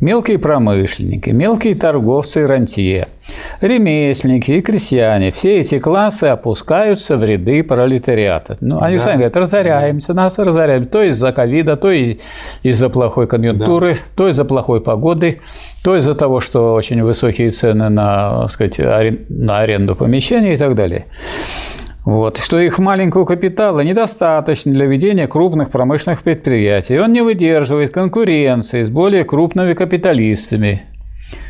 мелкие промышленники, мелкие торговцы и рантье, ремесленники и крестьяне, все эти классы опускаются в ряды пролетариата. Ну, они да. сами говорят, разоряемся, нас разоряем, то из-за ковида, то из-за плохой конъюнктуры, да. то из-за плохой погоды, то из-за того, что очень высокие цены на, сказать, на аренду помещений и так далее. Вот, что их маленького капитала недостаточно для ведения крупных промышленных предприятий. Он не выдерживает конкуренции с более крупными капиталистами,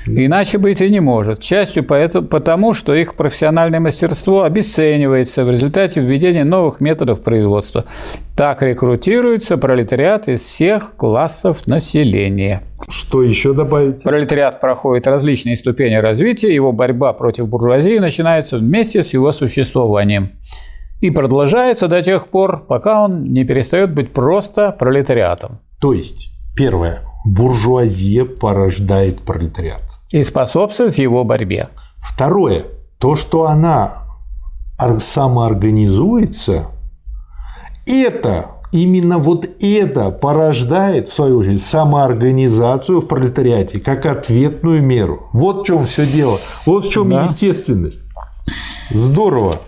Иначе быть и не может. Частью потому, что их профессиональное мастерство обесценивается в результате введения новых методов производства. Так рекрутируется пролетариат из всех классов населения. Что еще добавить? Пролетариат проходит различные ступени развития, его борьба против буржуазии начинается вместе с его существованием и продолжается до тех пор, пока он не перестает быть просто пролетариатом. То есть, первое, буржуазия порождает пролетариат. И способствует его борьбе. Второе. То, что она самоорганизуется, это именно вот это порождает, в свою очередь, самоорганизацию в пролетариате как ответную меру. Вот в чем все дело. Вот в чем да. естественность. Здорово.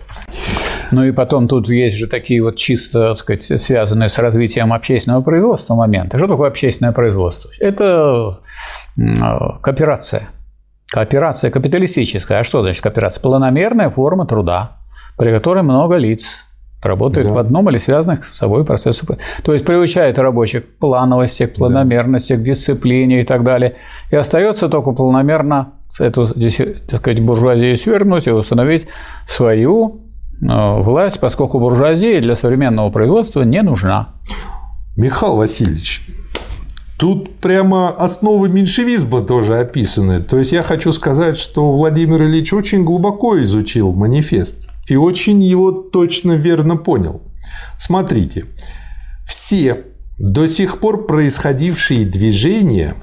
Ну и потом тут есть же такие вот чисто, так сказать, связанные с развитием общественного производства моменты. Что такое общественное производство? Это кооперация. Кооперация капиталистическая. А что значит кооперация? Планомерная форма труда, при которой много лиц работает да. в одном или связанных с собой процессах. То есть приучает рабочих к плановости, к планомерности, да. к дисциплине и так далее. И остается только планомерно эту, так сказать, буржуазию свергнуть и установить свою э, власть, поскольку буржуазия для современного производства не нужна. Михаил Васильевич, Тут прямо основы меньшевизма тоже описаны. То есть я хочу сказать, что Владимир Ильич очень глубоко изучил манифест и очень его точно верно понял. Смотрите, все до сих пор происходившие движения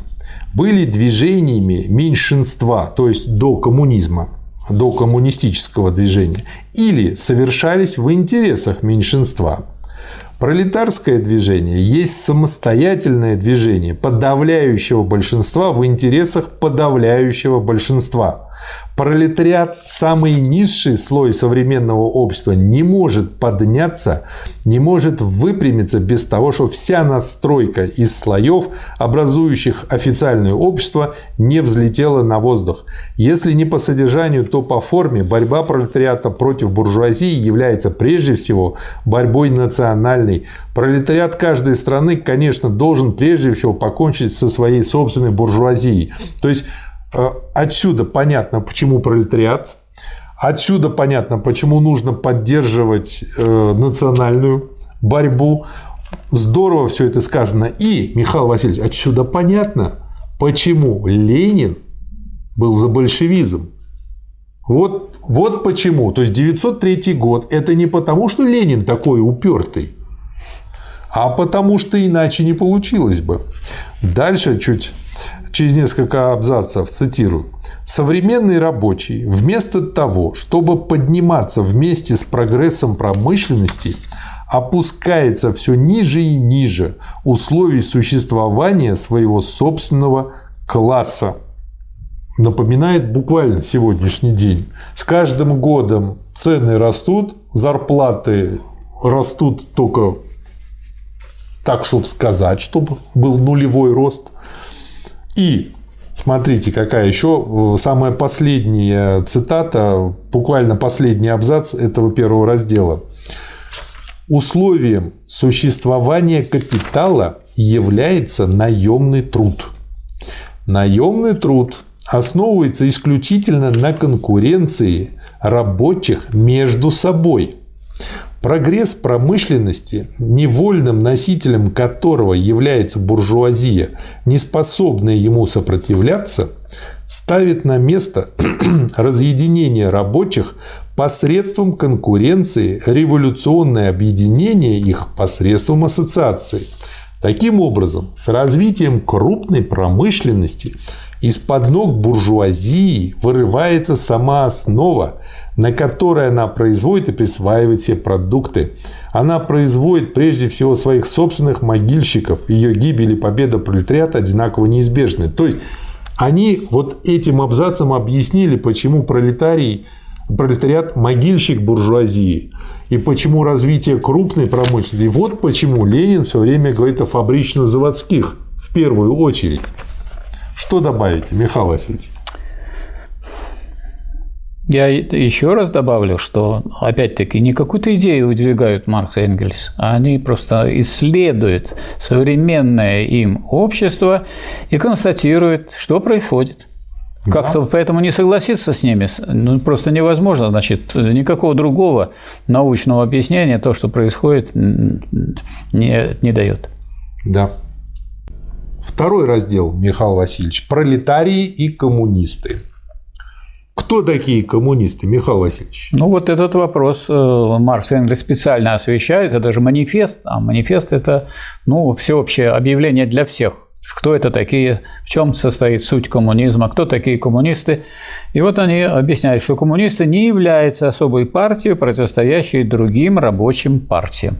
были движениями меньшинства, то есть до коммунизма, до коммунистического движения, или совершались в интересах меньшинства. Пролетарское движение есть самостоятельное движение подавляющего большинства в интересах подавляющего большинства. Пролетариат, самый низший слой современного общества, не может подняться, не может выпрямиться без того, что вся настройка из слоев, образующих официальное общество, не взлетела на воздух. Если не по содержанию, то по форме борьба пролетариата против буржуазии является прежде всего борьбой национальной. Пролетариат каждой страны, конечно, должен прежде всего покончить со своей собственной буржуазией. То есть отсюда понятно, почему пролетариат. Отсюда понятно, почему нужно поддерживать э, национальную борьбу. Здорово все это сказано. И, Михаил Васильевич, отсюда понятно, почему Ленин был за большевизм. Вот, вот почему. То есть 903 год – это не потому, что Ленин такой упертый, а потому что иначе не получилось бы. Дальше чуть через несколько абзацев, цитирую. Современный рабочий вместо того, чтобы подниматься вместе с прогрессом промышленности, опускается все ниже и ниже условий существования своего собственного класса. Напоминает буквально сегодняшний день. С каждым годом цены растут, зарплаты растут только так, чтобы сказать, чтобы был нулевой рост – и Смотрите, какая еще э, самая последняя цитата, буквально последний абзац этого первого раздела. Условием существования капитала является наемный труд. Наемный труд основывается исключительно на конкуренции рабочих между собой – Прогресс промышленности, невольным носителем которого является буржуазия, не способная ему сопротивляться, ставит на место [clears throat] разъединение рабочих посредством конкуренции, революционное объединение их посредством ассоциации. Таким образом, с развитием крупной промышленности из-под ног буржуазии вырывается сама основа, на которой она производит и присваивает все продукты. Она производит прежде всего своих собственных могильщиков. Ее гибель и победа пролетариата одинаково неизбежны. То есть они вот этим абзацем объяснили, почему пролетарий пролетариат – могильщик буржуазии. И почему развитие крупной промышленности. И вот почему Ленин все время говорит о фабрично-заводских в первую очередь. Что добавите, Михаил Васильевич? Я еще раз добавлю, что, опять-таки, не какую-то идею выдвигают Маркс и Энгельс, а они просто исследуют современное им общество и констатируют, что происходит. Как-то да. поэтому не согласиться с ними ну, просто невозможно. Значит, никакого другого научного объяснения то, что происходит, не, не дает. Да. Второй раздел, Михаил Васильевич. Пролетарии и коммунисты. Кто такие коммунисты, Михаил Васильевич? Ну, вот этот вопрос э, Маркс и Энгельс специально освещают. Это же манифест, а манифест – это ну, всеобщее объявление для всех. Кто это такие, в чем состоит суть коммунизма, кто такие коммунисты. И вот они объясняют, что коммунисты не являются особой партией, противостоящей другим рабочим партиям.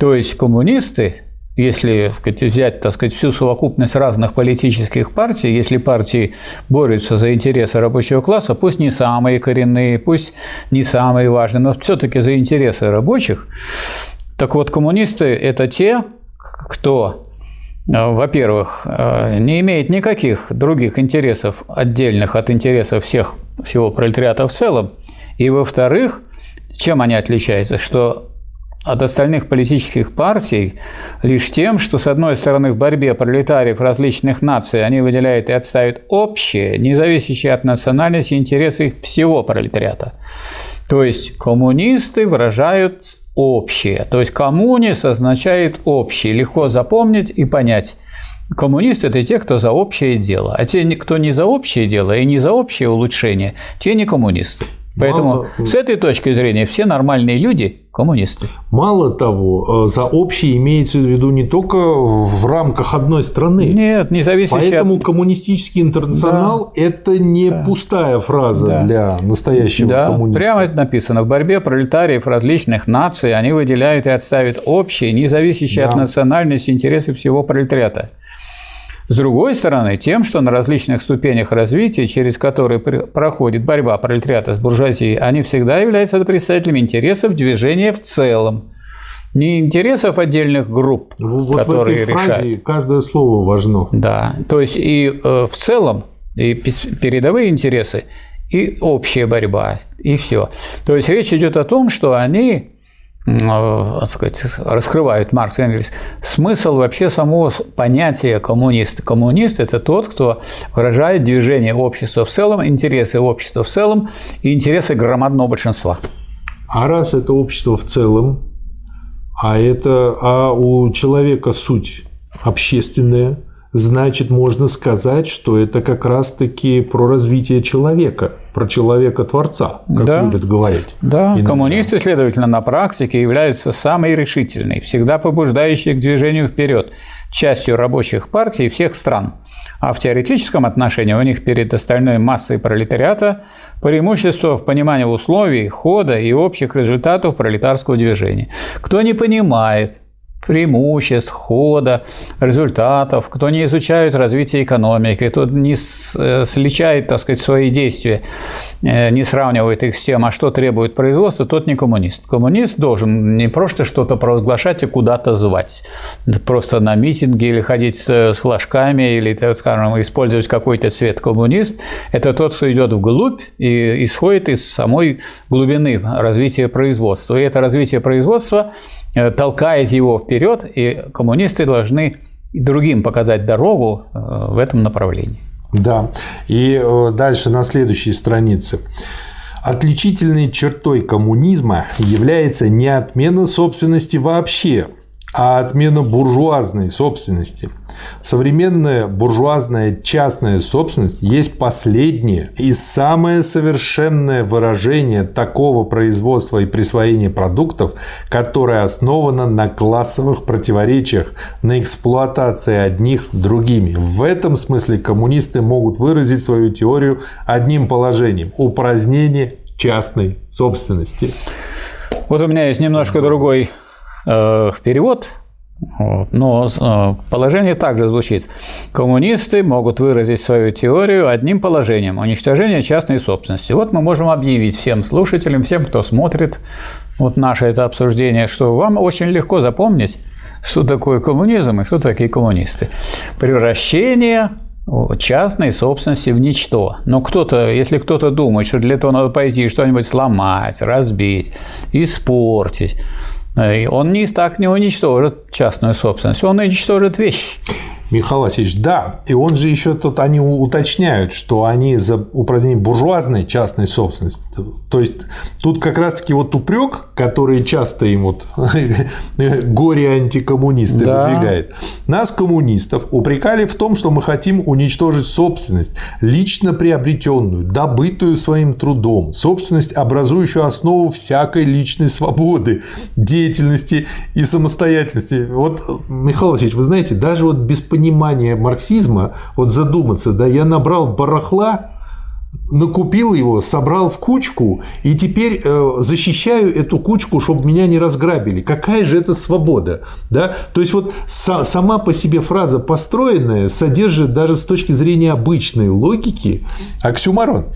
То есть коммунисты если сказать, взять так сказать, всю совокупность разных политических партий, если партии борются за интересы рабочего класса, пусть не самые коренные, пусть не самые важные, но все-таки за интересы рабочих, так вот, коммунисты – это те, кто э, во-первых, э, не имеет никаких других интересов отдельных от интересов всех, всего пролетариата в целом, и, во-вторых, чем они отличаются? Что от остальных политических партий лишь тем, что, с одной стороны, в борьбе пролетариев различных наций они выделяют и отставят общие, независящие от национальности интересы всего пролетариата. То есть коммунисты выражают общее. То есть коммунис означает общий, легко запомнить и понять. Коммунисты – это те, кто за общее дело. А те, кто не за общее дело и не за общее улучшение, те не коммунисты. Поэтому Мало... с этой точки зрения все нормальные люди – коммунисты. Мало того, э, за общее имеется в виду не только в рамках одной страны. Нет, не зависит Поэтому от... коммунистический интернационал да. – это не да. пустая фраза да. для настоящего да. коммуниста. Прямо это написано. В борьбе пролетариев различных наций они выделяют и отставят общие, не зависящие да. от национальности интересы всего пролетариата. С другой стороны, тем, что на различных ступенях развития, через которые проходит борьба пролетариата с буржуазией, они всегда являются представителями интересов движения в целом, не интересов отдельных групп, вот которые в этой решают. Фразе каждое слово важно. Да, то есть и э, в целом и передовые интересы, и общая борьба, и все. То есть речь идет о том, что они так сказать, раскрывают Маркс и Энгельс, смысл вообще самого понятия коммунист. Коммунист – это тот, кто выражает движение общества в целом, интересы общества в целом и интересы громадного большинства. А раз это общество в целом, а это а у человека суть общественная, значит, можно сказать, что это как раз-таки про развитие человека, про человека-творца, как да. любят говорить. Да, иногда. коммунисты, следовательно, на практике являются самой решительной, всегда побуждающей к движению вперед, частью рабочих партий всех стран. А в теоретическом отношении у них перед остальной массой пролетариата преимущество в понимании условий, хода и общих результатов пролетарского движения. Кто не понимает, преимуществ, хода, результатов, кто не изучает развитие экономики, кто не э, сличает, так сказать, свои действия, э, не сравнивает их с тем, а что требует производства, тот не коммунист. Коммунист должен не просто что-то провозглашать и куда-то звать, просто на митинги или ходить с флажками, или, так скажем, использовать какой-то цвет. Коммунист – это тот, кто идет вглубь и исходит из самой глубины развития производства. И это развитие производства толкает его вперед, и коммунисты должны другим показать дорогу э, в этом направлении. Да, и э, дальше на следующей странице. Отличительной чертой коммунизма является не отмена собственности вообще, а отмена буржуазной собственности – Современная буржуазная частная собственность есть последнее и самое совершенное выражение такого производства и присвоения продуктов, которое основано на классовых противоречиях, на эксплуатации одних другими. В этом смысле коммунисты могут выразить свою теорию одним положением – упразднение частной собственности. Вот у меня есть немножко другой э, перевод но э, положение также звучит. Коммунисты могут выразить свою теорию одним положением – уничтожение частной собственности. Вот мы можем объявить всем слушателям, всем, кто смотрит вот наше это обсуждение, что вам очень легко запомнить, что такое коммунизм и что такие коммунисты. Превращение частной собственности в ничто. Но кто-то, если кто-то думает, что для этого надо пойти что-нибудь сломать, разбить, испортить, он не так не уничтожит частную собственность, он уничтожит вещь. Михаил Васильевич, да, и он же еще тут они уточняют, что они за упразднение буржуазной частной собственности. То есть тут как раз-таки вот упрек, который часто им вот [laughs] горе антикоммунисты да. выдвигает. Нас, коммунистов, упрекали в том, что мы хотим уничтожить собственность, лично приобретенную, добытую своим трудом, собственность, образующую основу всякой личной свободы, деятельности и самостоятельности. Вот, Михаил Васильевич, вы знаете, даже вот без понимания марксизма, вот задуматься, да, я набрал барахла, накупил его, собрал в кучку, и теперь э, защищаю эту кучку, чтобы меня не разграбили. Какая же это свобода? Да? То есть вот сама по себе фраза построенная содержит даже с точки зрения обычной логики оксюмарон.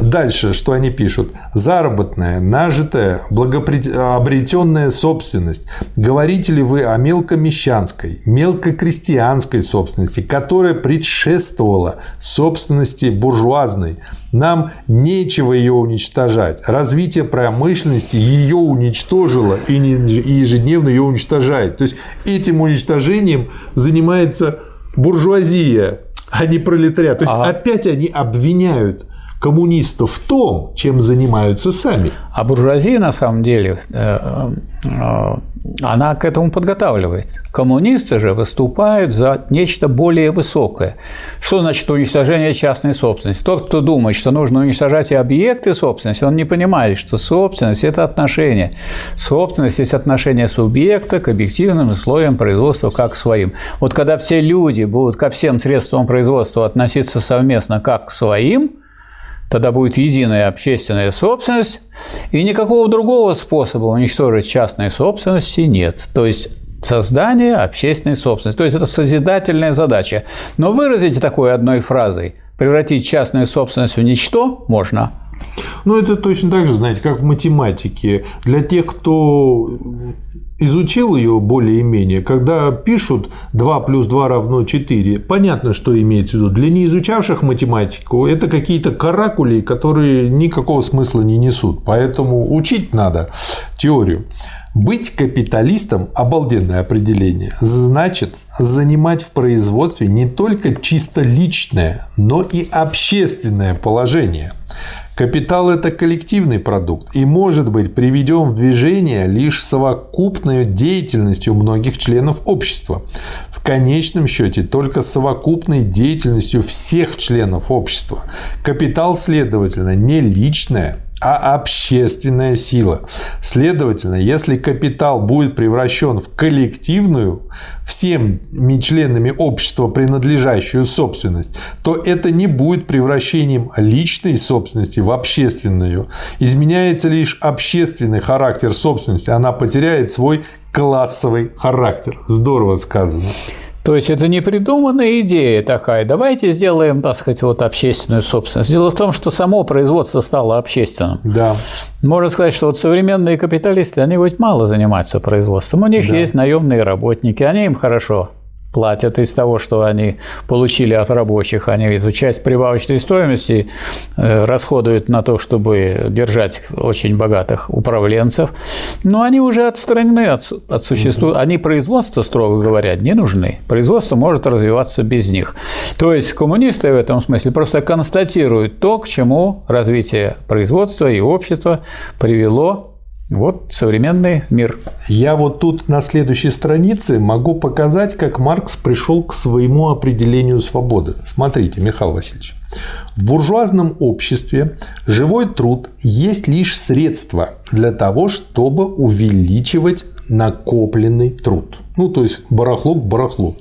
Дальше, что они пишут? Заработная, нажитая, благоприобретенная собственность. Говорите ли вы о мелкомещанской, мелкокрестьянской собственности, которая предшествовала собственности буржуазной? Нам нечего ее уничтожать. Развитие промышленности ее уничтожило и ежедневно ее уничтожает. То есть этим уничтожением занимается буржуазия, а не пролетариат. То есть а... опять они обвиняют коммунистов в том, чем занимаются сами. А буржуазия, на самом деле, э, э, она к этому подготавливает. Коммунисты же выступают за нечто более высокое. Что значит уничтожение частной собственности? Тот, кто думает, что нужно уничтожать и объекты собственности, он не понимает, что собственность – это отношение. Собственность есть отношение субъекта к объективным условиям производства как к своим. Вот когда все люди будут ко всем средствам производства относиться совместно как к своим – Тогда будет единая общественная собственность, и никакого другого способа уничтожить частные собственности нет. То есть создание общественной собственности. То есть это созидательная задача. Но выразить такой одной фразой, превратить частную собственность в ничто можно. Ну, это точно так же, знаете, как в математике. Для тех, кто изучил ее более-менее, когда пишут 2 плюс 2 равно 4, понятно, что имеется в виду. Для неизучавших математику это какие-то каракули, которые никакого смысла не несут. Поэтому учить надо теорию. Быть капиталистом – обалденное определение. Значит, занимать в производстве не только чисто личное, но и общественное положение. Капитал – это коллективный продукт и может быть приведен в движение лишь совокупной деятельностью многих членов общества. В конечном счете только совокупной деятельностью всех членов общества. Капитал, следовательно, не личное, а общественная сила. Следовательно, если капитал будет превращен в коллективную, всеми членами общества принадлежащую собственность, то это не будет превращением личной собственности в общественную. Изменяется лишь общественный характер собственности, она потеряет свой классовый характер. Здорово сказано. То есть это не придуманная идея такая. Давайте сделаем, так сказать, вот общественную собственность. Дело в том, что само производство стало общественным. Да. Можно сказать, что вот современные капиталисты, они ведь мало занимаются производством. У них да. есть наемные работники, они им хорошо платят из того, что они получили от рабочих. Они эту часть прибавочной стоимости э, расходуют на то, чтобы держать очень богатых управленцев. Но они уже отстранены от, от существующего. Они производство, строго говоря, не нужны. Производство может развиваться без них. То есть коммунисты в этом смысле просто констатируют то, к чему развитие производства и общества привело вот современный мир. Я вот тут на следующей странице могу показать, как Маркс пришел к своему определению свободы. Смотрите, Михаил Васильевич. В буржуазном обществе живой труд есть лишь средство для того, чтобы увеличивать накопленный труд. Ну, то есть барахло к барахлу.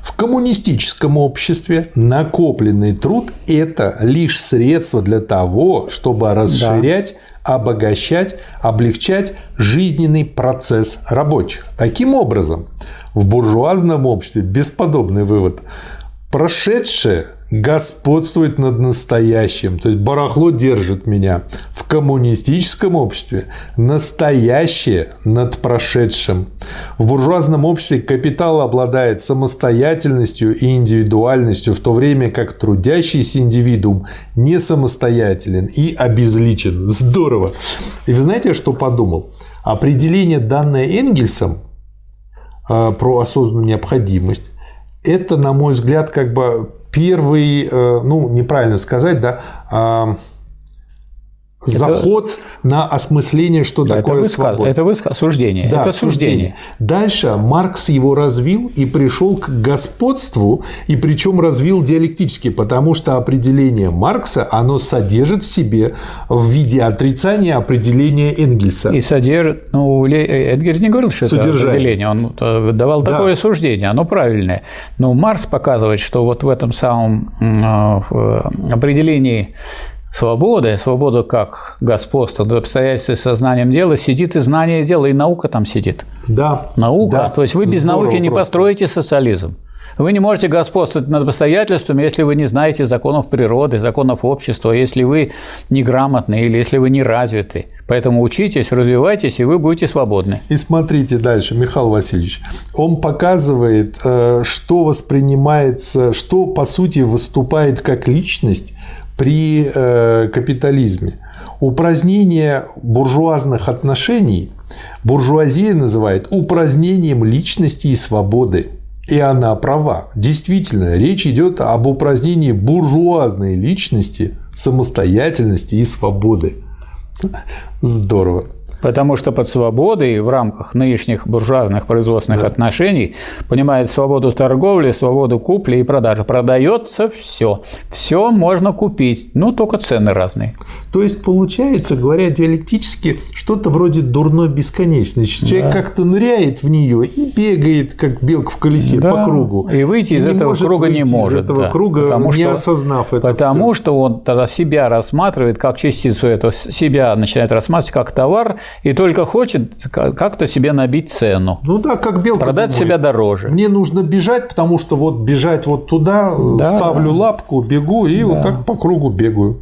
В коммунистическом обществе накопленный труд – это лишь средство для того, чтобы расширять да обогащать, облегчать жизненный процесс рабочих. Таким образом, в буржуазном обществе бесподобный вывод. Прошедшее господствует над настоящим, то есть барахло держит меня. В коммунистическом обществе настоящее над прошедшим. В буржуазном обществе капитал обладает самостоятельностью и индивидуальностью, в то время как трудящийся индивидуум не самостоятелен и обезличен. Здорово! И вы знаете, что подумал? Определение, данное Энгельсом э, про осознанную необходимость, это, на мой взгляд, как бы первый, э, ну, неправильно сказать, да, а, заход это... на осмысление, что да, такое это свобода. Это выск... суждение. Да, это суждение. суждение. Дальше Маркс его развил и пришел к господству, и причем развил диалектически, потому что определение Маркса, оно содержит в себе в виде отрицания определения Энгельса. И содержит, ну, Энгельс не говорил, что Содержание. это определение, он э, давал да. такое суждение, оно правильное. Но Маркс показывает, что вот в этом самом э, определении свободы, свобода как господство над обстоятельствами сознанием дела, сидит и знание дела, и наука там сидит. Да. Наука. Да. То есть вы без Здорово науки не просто. построите социализм. Вы не можете господствовать над обстоятельствами, если вы не знаете законов природы, законов общества, если вы неграмотны или если вы не развиты. Поэтому учитесь, развивайтесь, и вы будете свободны. И смотрите дальше, Михаил Васильевич. Он показывает, э, что воспринимается, что по сути выступает как личность при э, капитализме. Упразднение буржуазных отношений буржуазия называет упразднением личности и свободы. И она права. Действительно, речь идет об упразднении буржуазной личности, самостоятельности и свободы. Здорово. Потому что под свободой в рамках нынешних буржуазных производственных да. отношений понимает свободу торговли, свободу купли и продажи. Продается все. Все можно купить, ну только цены разные. То есть получается, говоря диалектически, что-то вроде дурной бесконечности. Человек да. как-то ныряет в нее и бегает, как белка в колесе да. по кругу. И выйти из этого круга не может. Из этого да. круга, потому не что, осознав это. Потому все. что он тогда себя рассматривает как частицу этого, себя начинает рассматривать как товар, и только хочет как-то себе набить цену. Ну да, как белка. Продать думает. себя дороже. Мне нужно бежать, потому что вот бежать вот туда, да, ставлю да. лапку, бегу и да. вот так по кругу бегаю.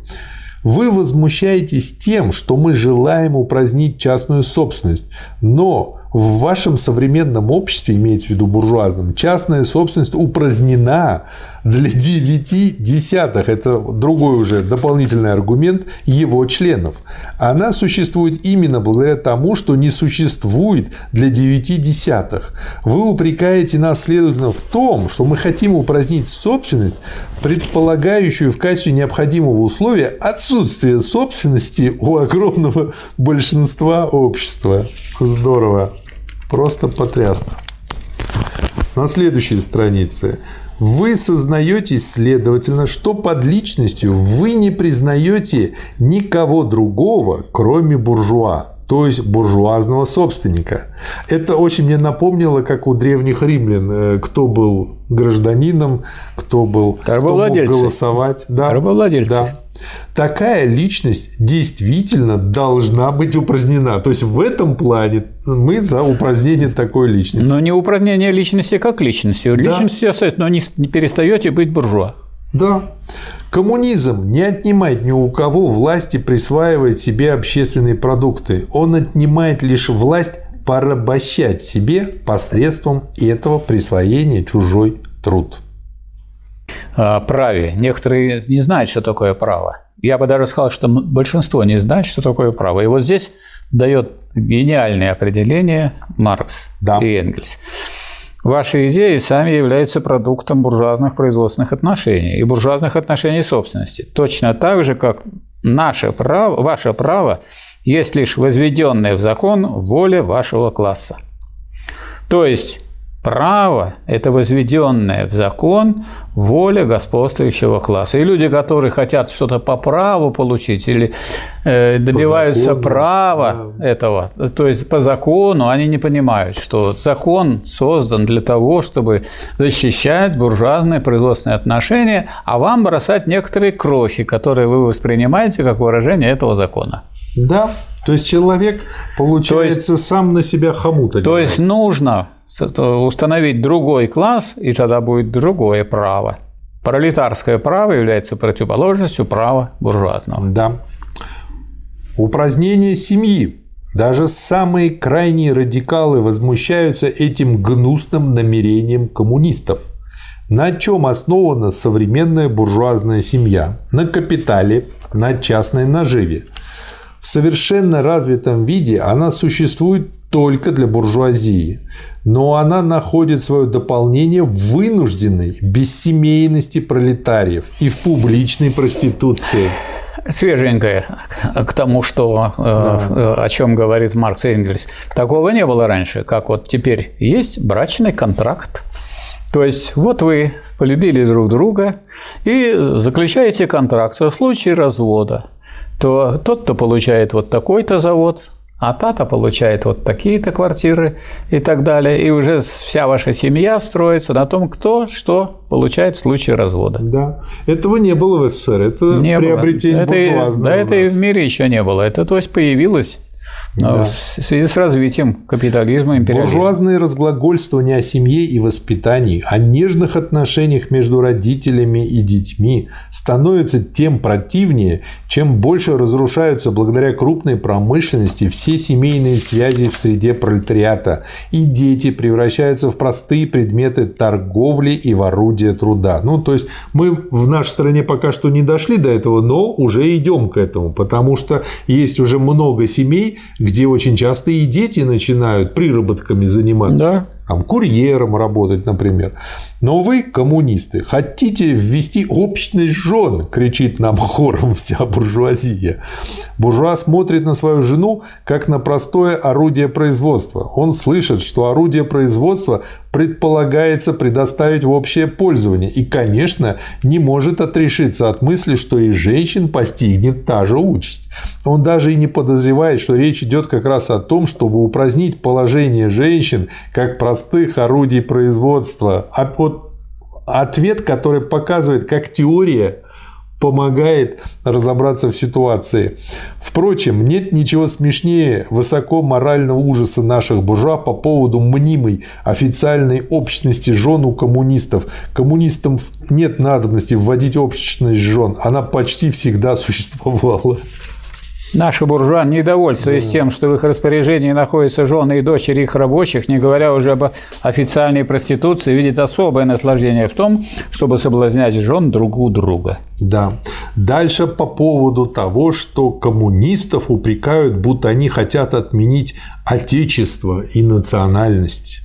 Вы возмущаетесь тем, что мы желаем упразднить частную собственность, но в вашем современном обществе, имеется в виду буржуазном, частная собственность упразднена для 9 десятых. Это другой уже дополнительный аргумент его членов. Она существует именно благодаря тому, что не существует для 9 десятых. Вы упрекаете нас, следовательно, в том, что мы хотим упразднить собственность, предполагающую в качестве необходимого условия отсутствие собственности у огромного большинства общества. Здорово. Просто потрясно. На следующей странице. Вы сознаетесь, следовательно, что под личностью вы не признаете никого другого, кроме буржуа, то есть буржуазного собственника. Это очень мне напомнило, как у древних римлян, э, кто был гражданином, кто был, кто мог голосовать. Да, Рабовладельцы. Да такая личность действительно должна быть упразднена. То есть в этом плане мы за упразднение такой личности. Но не упразднение личности как личности. Да. Личностью остается, но не, не перестаете быть буржуа. Да. Коммунизм не отнимает ни у кого власти присваивает себе общественные продукты. Он отнимает лишь власть порабощать себе посредством этого присвоения чужой труд праве. Некоторые не знают, что такое право. Я бы даже сказал, что большинство не знает, что такое право. И вот здесь дает гениальное определение Маркс да. и Энгельс. Ваши идеи сами являются продуктом буржуазных производственных отношений и буржуазных отношений собственности. Точно так же, как наше право, ваше право есть лишь возведенное в закон воля вашего класса. То есть Право – это возведенная в закон воля господствующего класса. И люди, которые хотят что-то по праву получить или э, добиваются закону, права да. этого, то есть по закону, они не понимают, что закон создан для того, чтобы защищать буржуазные производственные отношения, а вам бросать некоторые крохи, которые вы воспринимаете как выражение этого закона. Да, то есть человек, получается, есть, сам на себя хомут одевает. То есть нужно установить другой класс, и тогда будет другое право. Пролетарское право является противоположностью права буржуазного. Да. Упразднение семьи. Даже самые крайние радикалы возмущаются этим гнусным намерением коммунистов. На чем основана современная буржуазная семья? На капитале, на частной наживе. В совершенно развитом виде она существует только для буржуазии, но она находит свое дополнение в вынужденной бессемейности пролетариев и в публичной проституции. свеженькое к тому, что, э, да. о чем говорит Маркс и Энгельс. Такого не было раньше, как вот теперь есть брачный контракт. То есть вот вы полюбили друг друга и заключаете контракт. В случае развода, то тот, кто получает вот такой-то завод, а тата получает вот такие-то квартиры и так далее. И уже вся ваша семья строится на том, кто что получает в случае развода. Да. Этого не было в СССР. Это не приобретение было. Это, Да, это и в мире еще не было. Это то есть появилось да. В связи с развитием капитализма и империализма. Буржуазные разглагольствования о семье и воспитании, о нежных отношениях между родителями и детьми становятся тем противнее, чем больше разрушаются благодаря крупной промышленности все семейные связи в среде пролетариата, и дети превращаются в простые предметы торговли и в орудие труда. Ну, то есть мы в нашей стране пока что не дошли до этого, но уже идем к этому, потому что есть уже много семей, где очень часто и дети начинают приработками заниматься. Да там, курьером работать, например. Но вы, коммунисты, хотите ввести общность жен, кричит нам [laughs] хором вся буржуазия. Буржуа смотрит на свою жену как на простое орудие производства. Он слышит, что орудие производства предполагается предоставить в общее пользование и, конечно, не может отрешиться от мысли, что и женщин постигнет та же участь. Он даже и не подозревает, что речь идет как раз о том, чтобы упразднить положение женщин как простых орудий производства. А вот ответ, который показывает, как теория помогает разобраться в ситуации. Впрочем, нет ничего смешнее высоко морального ужаса наших буржуа по поводу мнимой официальной общности жен у коммунистов. Коммунистам нет надобности вводить общность жен, она почти всегда существовала. Наши буржуа, недовольствуясь да. тем, что в их распоряжении находятся жены и дочери их рабочих, не говоря уже об официальной проституции, видит особое наслаждение в том, чтобы соблазнять жен друг у друга. Да. Дальше по поводу того, что коммунистов упрекают, будто они хотят отменить отечество и национальность.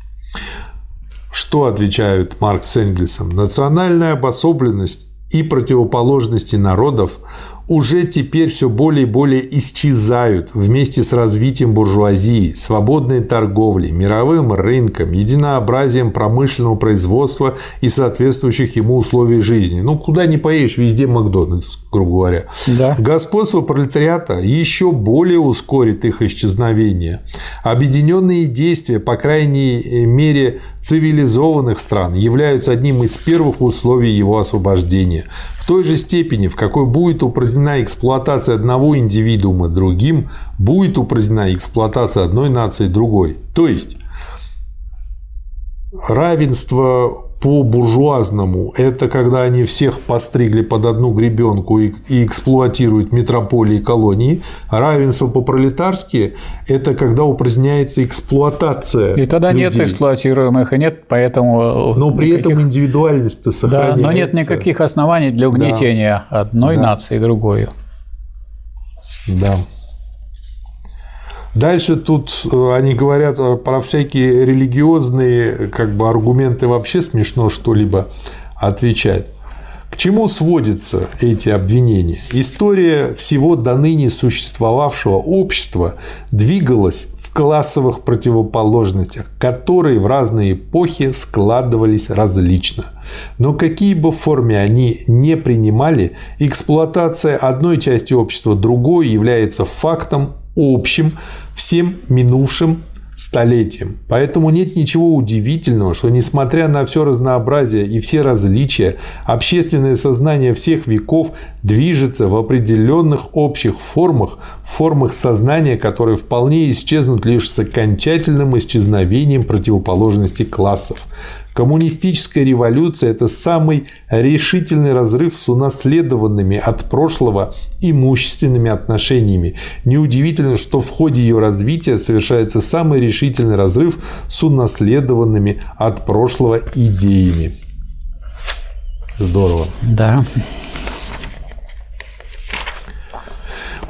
Что отвечают Маркс с Энгельсом? Национальная обособленность и противоположности народов уже теперь все более и более исчезают вместе с развитием буржуазии, свободной торговли, мировым рынком, единообразием промышленного производства и соответствующих ему условий жизни. Ну, куда не поедешь, везде Макдональдс, грубо говоря. Да. Господство пролетариата еще более ускорит их исчезновение. Объединенные действия, по крайней мере, цивилизованных стран являются одним из первых условий его освобождения. В той же степени, в какой будет упразднена эксплуатация одного индивидуума другим, будет упразднена эксплуатация одной нации другой. То есть равенство по-буржуазному. Это когда они всех постригли под одну гребенку и, и эксплуатируют метрополии и колонии. А равенство по-пролетарски – это когда упраздняется эксплуатация И тогда людей. нет эксплуатируемых, и нет поэтому… Но при никаких... этом индивидуальность-то сохраняется. Да, но нет никаких оснований для угнетения да. одной да. нации другой. Да. Дальше тут э, они говорят э, про всякие религиозные как бы, аргументы вообще смешно что-либо отвечать. К чему сводятся эти обвинения? История всего до ныне существовавшего общества двигалась в классовых противоположностях, которые в разные эпохи складывались различно. Но какие бы форме они не принимали, эксплуатация одной части общества другой является фактом общим всем минувшим столетиям. Поэтому нет ничего удивительного, что несмотря на все разнообразие и все различия, общественное сознание всех веков движется в определенных общих формах, формах сознания, которые вполне исчезнут лишь с окончательным исчезновением противоположности классов. Коммунистическая революция – это самый решительный разрыв с унаследованными от прошлого имущественными отношениями. Неудивительно, что в ходе ее развития совершается самый решительный разрыв с унаследованными от прошлого идеями. Здорово. Да.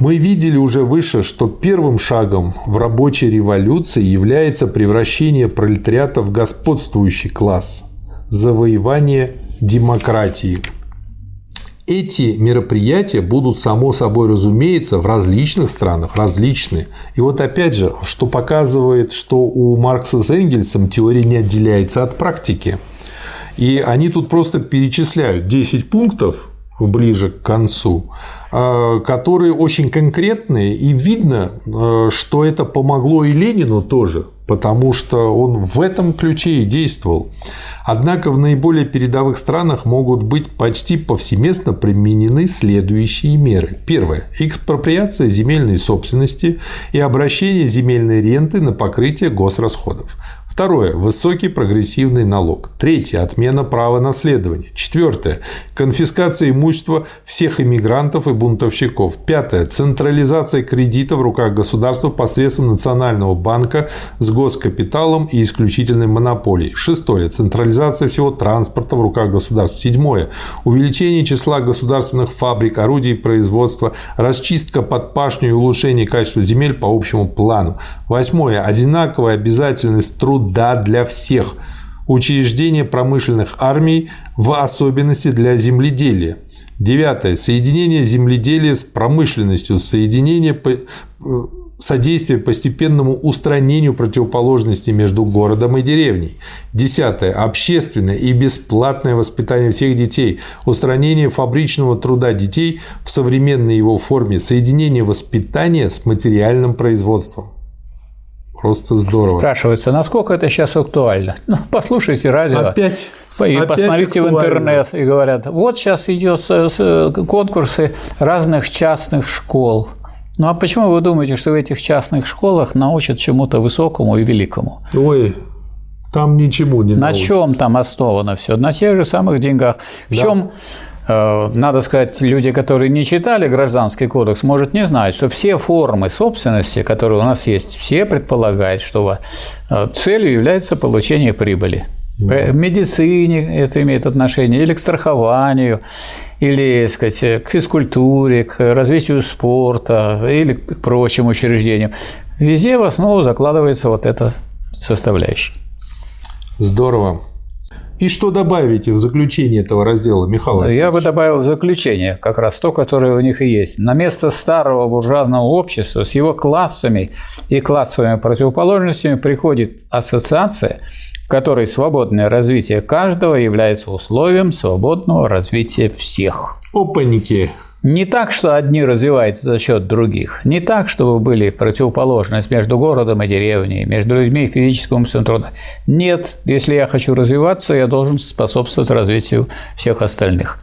Мы видели уже выше, что первым шагом в рабочей революции является превращение пролетариата в господствующий класс, завоевание демократии. Эти мероприятия будут, само собой разумеется, в различных странах, различные. И вот опять же, что показывает, что у Маркса с Энгельсом теория не отделяется от практики. И они тут просто перечисляют 10 пунктов, ближе к концу, а, которые очень конкретные, и видно, а, что это помогло и Ленину тоже, потому что он в этом ключе и действовал. Однако в наиболее передовых странах могут быть почти повсеместно применены следующие меры. Первое. Экспроприация земельной собственности и обращение земельной ренты на покрытие госрасходов. Второе. Высокий прогрессивный налог. Третье. Отмена права наследования. Четвертое. Конфискация имущества всех иммигрантов и бунтовщиков. Пятое. Централизация кредита в руках государства посредством Национального банка с госкапиталом и исключительной монополией. Шестое. Централизация всего транспорта в руках государства. Седьмое. Увеличение числа государственных фабрик, орудий производства, расчистка под пашню и улучшение качества земель по общему плану. Восьмое. Одинаковая обязательность труда для всех. Учреждение промышленных армий, в особенности для земледелия. Девятое. Соединение земледелия с промышленностью. Соединение э, содействие постепенному устранению противоположностей между городом и деревней. Десятое. Общественное и бесплатное воспитание всех детей. Устранение фабричного труда детей в современной его форме. Соединение воспитания с материальным производством. Просто здорово. Спрашивается, насколько это сейчас актуально? Ну, послушайте радио. Опять. И опять посмотрите актуально. в интернет и говорят, вот сейчас идет конкурсы разных частных школ. Ну а почему вы думаете, что в этих частных школах научат чему-то высокому и великому? Ой, там ничему не На научат. чем там основано все? На тех же самых деньгах. В да. чем э, надо сказать, люди, которые не читали гражданский кодекс, может не знать, что все формы собственности, которые у нас есть, все предполагают, что э, целью является получение прибыли. Да. В медицине это имеет отношение, или к страхованию, или сказать, к физкультуре, к развитию спорта или к прочим учреждениям. Везде в основу закладывается вот эта составляющая. Здорово. И что добавите в заключение этого раздела, Михаил Я бы добавил заключение, как раз то, которое у них и есть. На место старого буржуазного общества с его классами и классовыми противоположностями приходит ассоциация – которой свободное развитие каждого является условием свободного развития всех. Опаньки! Не так, что одни развиваются за счет других. Не так, чтобы были противоположность между городом и деревней, между людьми и физическим умственным трудом. Нет, если я хочу развиваться, я должен способствовать развитию всех остальных.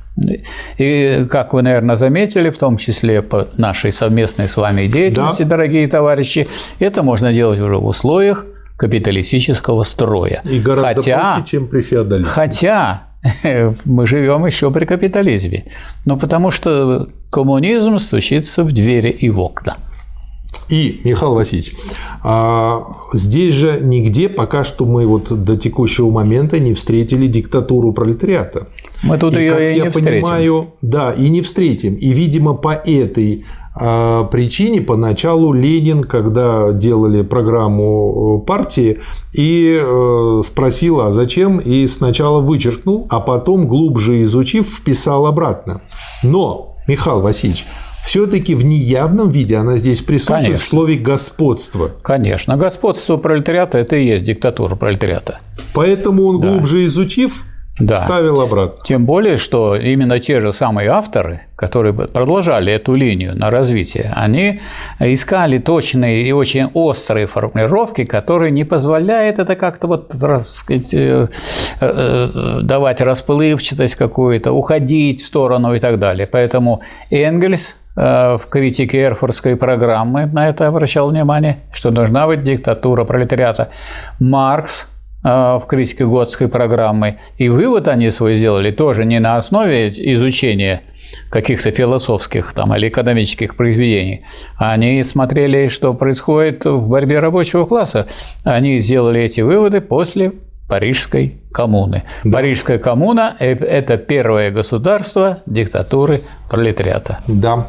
И, как вы, наверное, заметили, в том числе по нашей совместной с вами деятельности, да. дорогие товарищи, это можно делать уже в условиях капиталистического строя. И гораздо хотя, проще, чем при феодализме. Хотя [laughs] мы живем еще при капитализме. Ну, потому что коммунизм стучится в двери и в окна. И, Михаил Васильевич, а здесь же нигде пока что мы вот до текущего момента не встретили диктатуру пролетариата. Мы тут и, ее и я не понимаю, встретим. Да, и не встретим. И, видимо, по этой причине поначалу Ленин, когда делали программу э, партии, и э, спросил, а зачем, и сначала вычеркнул, а потом, глубже изучив, вписал обратно. Но, Михаил Васильевич, все-таки в неявном виде она здесь присутствует Конечно. в слове господство. Конечно, господство пролетариата – это и есть диктатура пролетариата. Поэтому он, да. глубже изучив, да. ставил обратно. Тем более, что именно те же самые авторы, которые продолжали эту линию на развитие, они искали точные и очень острые формулировки, которые не позволяют это как-то вот, так сказать, э, э, давать расплывчатость какую-то, уходить в сторону и так далее. Поэтому Энгельс э, в критике Эрфуртской программы на это обращал внимание, что должна быть диктатура пролетариата. Маркс Э, в критике Готской программы. И вывод они свой сделали тоже не на основе изучения каких-то философских там, или экономических произведений. Они смотрели, что происходит в борьбе рабочего класса. Они сделали эти выводы после Парижской коммуны. Да. Парижская коммуна – это первое государство диктатуры пролетариата. Да.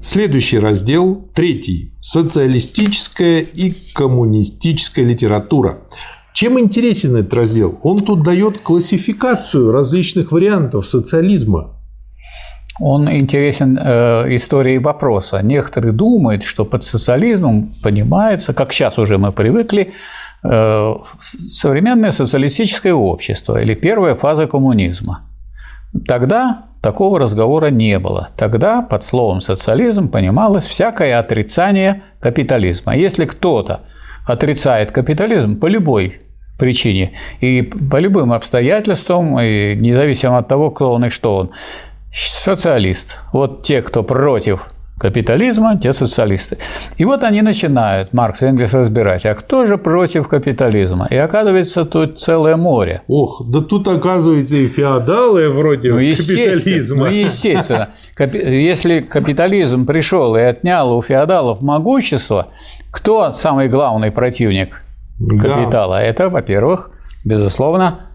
Следующий раздел, третий. Социалистическая и коммунистическая литература. Чем интересен этот раздел? Он тут дает классификацию различных вариантов социализма. он интересен э, историей вопроса. Некоторые думают, что под социализмом понимается, как сейчас уже мы привыкли, э, современное социалистическое общество или первая фаза коммунизма. Тогда такого разговора не было. Тогда под словом социализм понималось всякое отрицание капитализма. Если кто-то отрицает капитализм по любой причине и по любым обстоятельствам, и независимо от того, кто он и что он, социалист. Вот те, кто против капитализма, те социалисты. И вот они начинают, Маркс и Энгельс, разбирать, а кто же против капитализма? И оказывается, тут целое море. Ох, да тут оказывается и феодалы вроде ну, капитализма. Ну, естественно. Если капитализм пришел и отнял у феодалов могущество, кто самый главный противник капитала? Да. Это, во-первых, безусловно,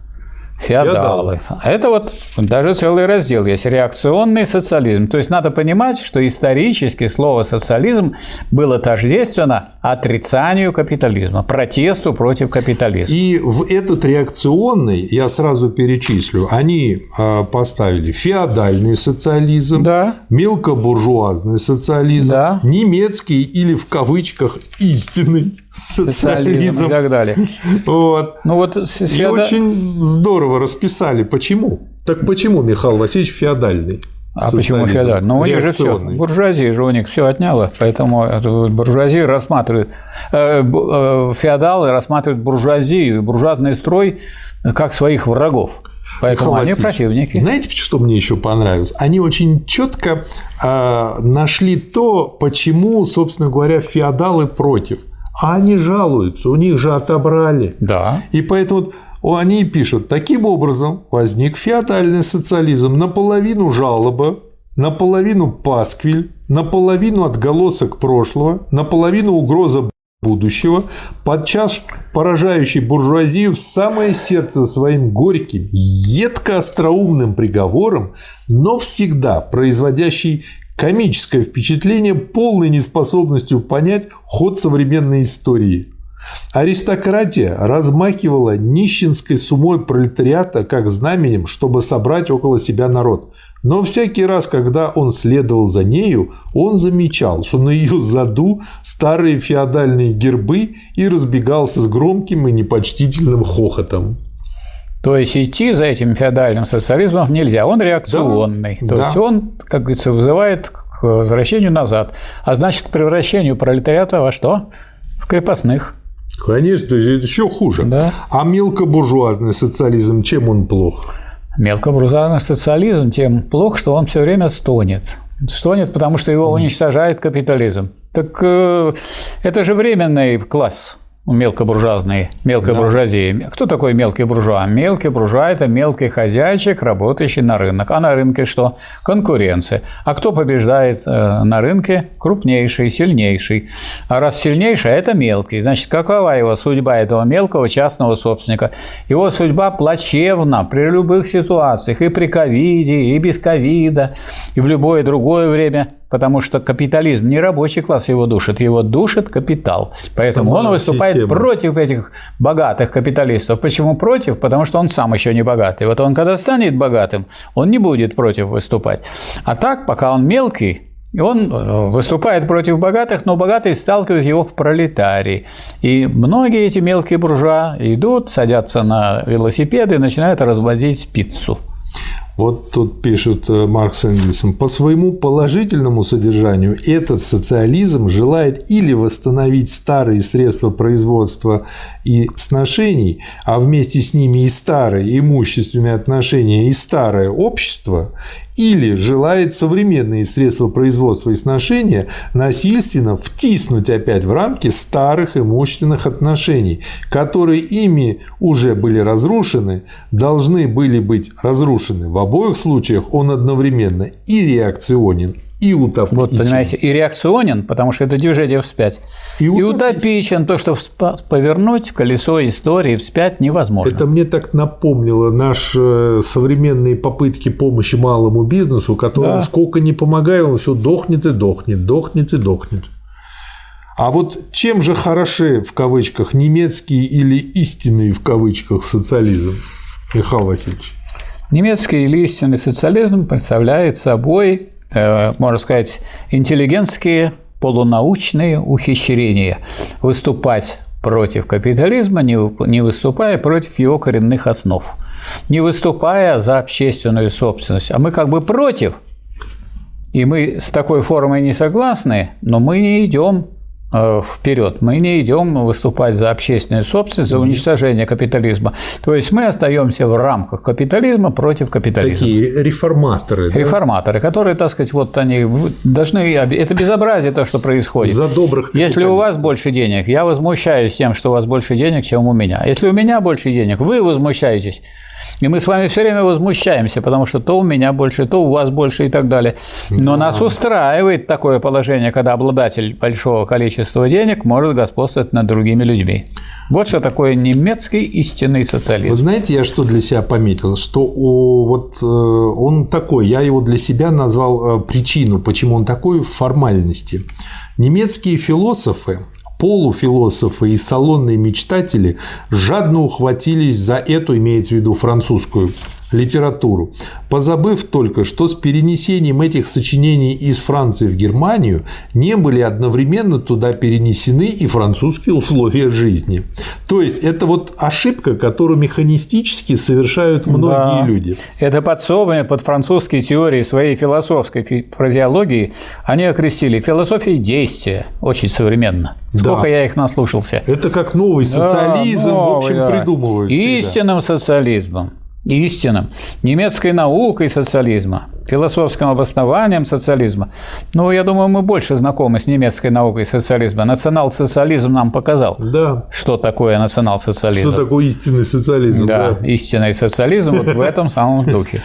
Феодалы. Это вот даже целый раздел есть. Реакционный социализм. То есть надо понимать, что исторически слово социализм было тождественно отрицанию капитализма, протесту против капитализма. И в этот реакционный, я сразу перечислю, они а, поставили феодальный социализм, да. мелкобуржуазный социализм, да. немецкий или в кавычках истинный социализм и так далее. Вот. Ну вот и очень здорово расписали. Почему? Так почему Михаил Васильевич феодальный? А почему феодальный? Ну, у них же все, буржуазия же у них все отняла, поэтому буржуазия рассматривает, э, э, феодалы рассматривают буржуазию и буржуазный строй как своих врагов. Поэтому Михаил они противники. Знаете, что мне еще понравилось? Они очень четко э, нашли то, почему, собственно говоря, феодалы против. А они жалуются, у них же отобрали. Да. И поэтому они пишут, таким образом возник феодальный социализм, наполовину жалоба, наполовину пасквиль, наполовину отголосок прошлого, наполовину угроза будущего, подчас поражающий буржуазию в самое сердце своим горьким, едко-остроумным приговором, но всегда производящий комическое впечатление полной неспособностью понять ход современной истории. Аристократия размахивала нищенской сумой пролетариата как знаменем, чтобы собрать около себя народ. Но всякий раз, когда он следовал за нею, он замечал, что на ее заду старые феодальные гербы и разбегался с громким и непочтительным хохотом. То есть идти за этим феодальным социализмом нельзя, он реакционный. Да, То да. есть он, как говорится, вызывает к возвращению назад. А значит, к превращению пролетариата во что? В крепостных. Конечно, еще хуже. Да. А мелкобуржуазный социализм, чем он плох? Мелкобуржуазный социализм тем плох, что он все время стонет. Стонет, потому что его уничтожает капитализм. Так э, это же временный класс мелкобуржуазные, мелкая да. буржуазия. Кто такой мелкий буржуа? Мелкий буржуа – это мелкий хозяйчик, работающий на рынок. А на рынке что? Конкуренция. А кто побеждает э, на рынке? Крупнейший, сильнейший. А раз сильнейший – это мелкий. Значит, какова его судьба этого мелкого частного собственника? Его судьба плачевна при любых ситуациях, и при ковиде, и без ковида, и в любое другое время потому что капитализм не рабочий класс его душит, его душит капитал. Поэтому Сама он выступает система. против этих богатых капиталистов. Почему против? Потому что он сам еще не богатый. Вот он когда станет богатым, он не будет против выступать. А так, пока он мелкий, он э, выступает против богатых, но богатые сталкивают его в пролетарии. И многие эти мелкие буржуа идут, садятся на велосипеды и начинают развозить пиццу. Вот тут пишут э, Маркс с Энгельсом, по своему положительному содержанию этот социализм желает или восстановить старые средства производства и сношений, а вместе с ними и старые имущественные отношения и старое общество, или желает современные средства производства и сношения насильственно втиснуть опять в рамки старых имущественных отношений, которые ими уже были разрушены, должны были быть разрушены. В обоих случаях он одновременно и реакционен, и утопичен. Вот, понимаете, и реакционен, потому что это движение вспять. И, и утопичен, то, что повернуть колесо истории вспять невозможно. Это мне так напомнило наши современные попытки помощи малому бизнесу, которому да. сколько не помогаю, он все дохнет и дохнет, дохнет и дохнет. А вот чем же хороши, в кавычках, немецкий или истинный, в кавычках, социализм, Михаил Васильевич? Немецкий или истинный социализм представляет собой, э, можно сказать, интеллигентские полунаучные ухищрения. Выступать против капитализма, не выступая против его коренных основ, не выступая за общественную собственность. А мы как бы против, и мы с такой формой не согласны, но мы не идем Э, вперед. Мы не идем выступать за общественную собственность, за уничтожение капитализма. То есть мы остаемся в рамках капитализма против капитализма. Такие реформаторы. Реформаторы, да? которые, так сказать, вот они должны. Это безобразие то, что происходит. За добрых. Если у вас больше денег, я возмущаюсь тем, что у вас больше денег, чем у меня. Если у меня больше денег, вы возмущаетесь. И мы с вами все время возмущаемся, потому что то у меня больше, то у вас больше и так далее. Но да. нас устраивает такое положение, когда обладатель большого количества денег может господствовать над другими людьми. Вот что такое немецкий истинный социализм. Вы знаете, я что для себя пометил? Что о, вот э, он такой, я его для себя назвал э, причину, почему он такой в формальности. Немецкие философы полуфилософы и салонные мечтатели жадно ухватились за эту, имеется в виду французскую литературу, позабыв только, что с перенесением этих сочинений из Франции в Германию не были одновременно туда перенесены и французские условия жизни. То есть это вот ошибка, которую механистически совершают многие да. люди. Это подсобное под французские теории своей философской фразеологии они окрестили философией действия, очень современно. Сколько да. я их наслушался. Это как новый социализм, да, новый, в общем, да. придумывают. Истинным социализмом истинам, немецкой наукой социализма, философским обоснованием социализма. Ну, я думаю, мы больше знакомы с немецкой наукой социализма. Национал-социализм нам показал, да. что такое национал-социализм. Что такое истинный социализм. Да, да. истинный социализм вот в этом самом духе.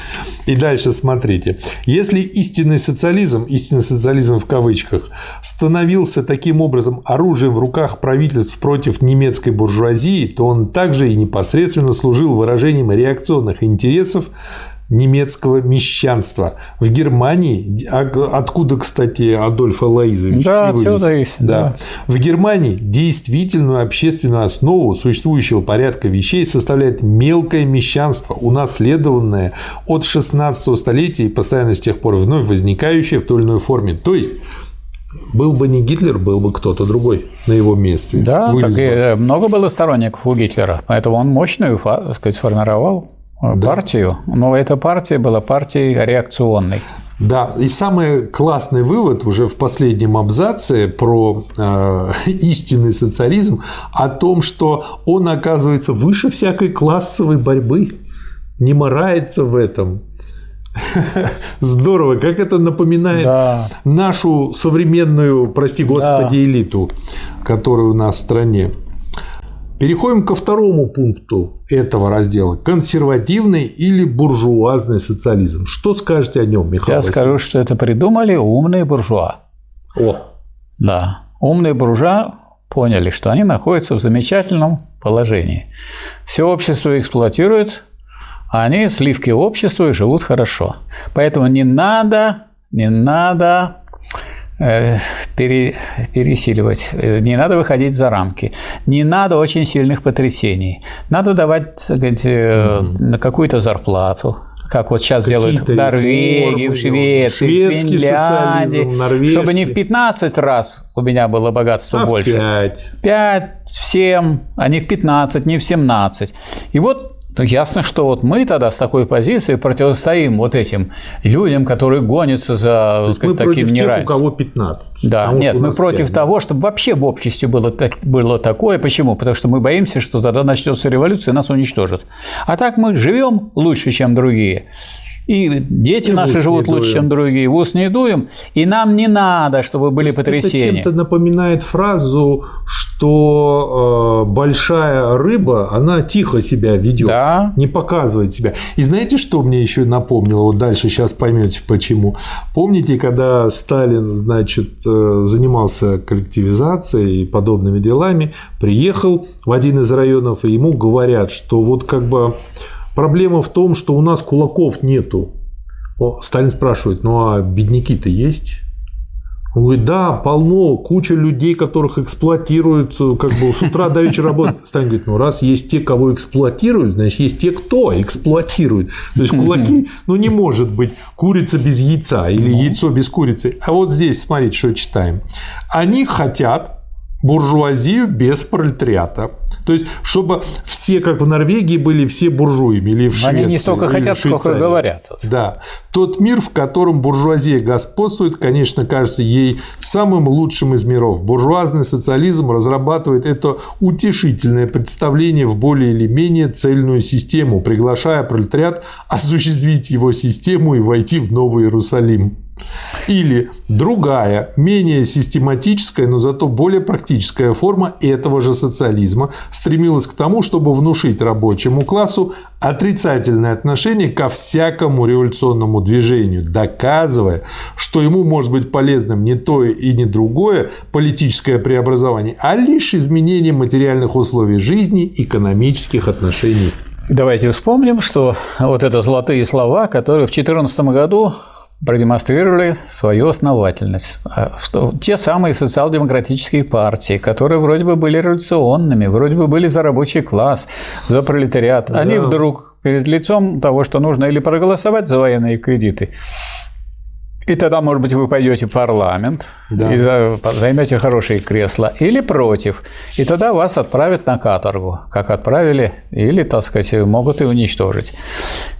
И дальше смотрите. Если истинный социализм, истинный социализм в кавычках, становился таким образом оружием в руках правительств против немецкой буржуазии, то он также и непосредственно служил выражением реакционных интересов немецкого мещанства. В Германии, откуда, кстати, Адольф Алаизович да, есть, да. да. В Германии действительную общественную основу существующего порядка вещей составляет мелкое мещанство, унаследованное от 16 столетия и постоянно с тех пор вновь возникающее в той или иной форме. То есть был бы не Гитлер, был бы кто-то другой на его месте. Да, так и э, много было сторонников у Гитлера, поэтому он мощную, сказать, сформировал да. партию, но эта партия была партией реакционной. Да, и самый классный вывод уже в последнем абзаце про э, [laughs] истинный социализм о том, что он оказывается выше всякой классовой борьбы, не морается в этом. [laughs] Здорово, как это напоминает да. нашу современную, прости господи, да. элиту, которая у нас в стране. Переходим ко второму пункту этого раздела. Консервативный или буржуазный социализм. Что скажете о нем, Михаил Я Васильевич? скажу, что это придумали умные буржуа. О! Да. Умные буржуа поняли, что они находятся в замечательном положении. Все общество эксплуатирует, а они сливки общества и живут хорошо. Поэтому не надо, не надо пере, пересиливать, э, не надо выходить за рамки, не надо очень сильных потрясений, надо давать mm-hmm. какую-то зарплату, как вот сейчас делают в Норвегии, в Швеции, в Финляндии, чтобы не в 15 раз у меня было богатство а больше. В 5. 5, в 7, а не в 15, не в 17. И вот то ясно, что вот мы тогда с такой позиции противостоим вот этим людям, которые гонятся за сказать, мы таким против тех, у кого 15. Да, нет, мы против 5, того, чтобы вообще в обществе было, так, было такое. Почему? Потому что мы боимся, что тогда начнется революция и нас уничтожат. А так мы живем лучше, чем другие. И дети и наши живут лучше, чем другие, в ус не дуем, и нам не надо, чтобы были потрясения. Это чем-то напоминает фразу, что э, большая рыба, она тихо себя ведет, да. не показывает себя. И знаете, что мне еще напомнило? Вот дальше сейчас поймете почему. Помните, когда Сталин, значит, э, занимался коллективизацией и подобными делами, приехал в один из районов, и ему говорят, что вот как бы Проблема в том, что у нас кулаков нету. О, Сталин спрашивает, ну а бедняки-то есть? Он говорит, да, полно, куча людей, которых эксплуатируют, как бы с утра до вечера работают. [laughs] Сталин говорит, ну раз есть те, кого эксплуатируют, значит, есть те, кто эксплуатирует. То есть кулаки, [laughs] ну не может быть курица без яйца или яйцо без курицы. А вот здесь, смотрите, что читаем. Они хотят буржуазию без пролетариата. То есть, чтобы все, как в Норвегии, были все буржуями или в Швеции. Они не столько хотят, сколько говорят. Да. Тот мир, в котором буржуазия господствует, конечно, кажется ей самым лучшим из миров. Буржуазный социализм разрабатывает это утешительное представление в более или менее цельную систему, приглашая пролетариат осуществить его систему и войти в Новый Иерусалим. Или другая, менее систематическая, но зато более практическая форма этого же социализма стремилась к тому, чтобы внушить рабочему классу отрицательное отношение ко всякому революционному движению, доказывая, что ему может быть полезным не то и не другое политическое преобразование, а лишь изменение материальных условий жизни, экономических отношений. Давайте вспомним, что вот это золотые слова, которые в 2014 году продемонстрировали свою основательность. А что те самые социал-демократические партии, которые вроде бы были революционными, вроде бы были за рабочий класс, за пролетариат, да. они вдруг перед лицом того, что нужно или проголосовать за военные кредиты, и тогда, может быть, вы пойдете в парламент да. и займете хорошие кресла, или против. И тогда вас отправят на каторгу, как отправили, или, так сказать, могут и уничтожить.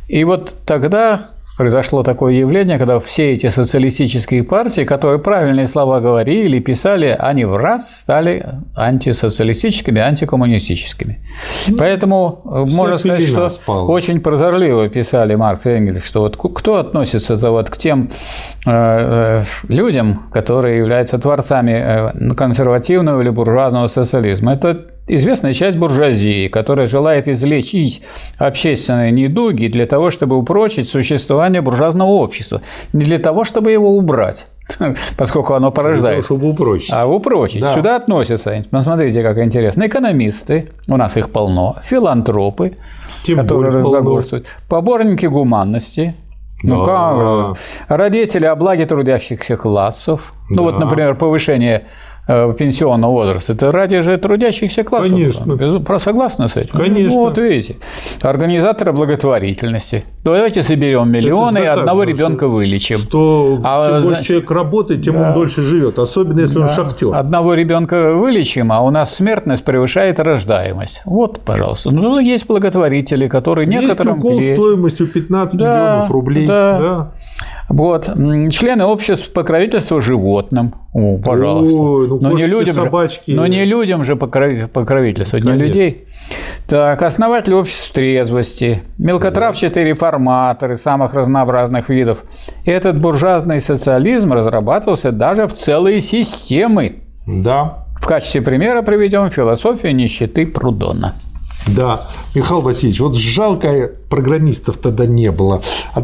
И вот тогда произошло такое явление, когда все эти социалистические партии, которые правильные слова говорили, писали, они в раз стали антисоциалистическими, антикоммунистическими. Ну, Поэтому э, можно сказать, что спал. очень прозорливо писали Маркс и Энгельс, что вот кто относится -то вот к тем э, э, людям, которые являются творцами консервативного или буржуазного социализма. Это известная часть буржуазии, которая желает излечить общественные недуги для того, чтобы упрочить существование буржуазного общества, не для того, чтобы его убрать [laughs] поскольку оно порождает. Того, чтобы упрочить. А упрочить. Да. Сюда относятся, посмотрите, как интересно, экономисты, у нас их полно, филантропы, Тем которые разглагольствуют, поборники гуманности, ну как? Родители о благе трудящихся классов. Да. Ну вот, например, повышение Э, пенсионного возраста, это ради же трудящихся классов. Конечно. Про согласны с этим? Конечно. Вот видите. Организаторы благотворительности. Давайте соберем миллионы и одного ребенка вылечим. Что а, чем больше человек работает, тем да. он дольше живет, особенно если да. он шахтер. Одного ребенка вылечим, а у нас смертность превышает рождаемость. Вот, пожалуйста. Ну, есть благотворители, которые есть некоторым... Есть укол стоимостью 15 да, миллионов рублей. Да. да. Вот. Члены обществ покровительства животным. О, пожалуйста. Ой, ну, но, не людям собачки. Же, но не людям же покровительствовать, не людей. Так, основатель общества трезвости, мелкотравчатые реформаторы самых разнообразных видов. Этот буржуазный социализм разрабатывался даже в целые системы. Да. В качестве примера приведем философию нищеты Прудона. Да, Михаил Васильевич, вот жалко программистов тогда не было, а,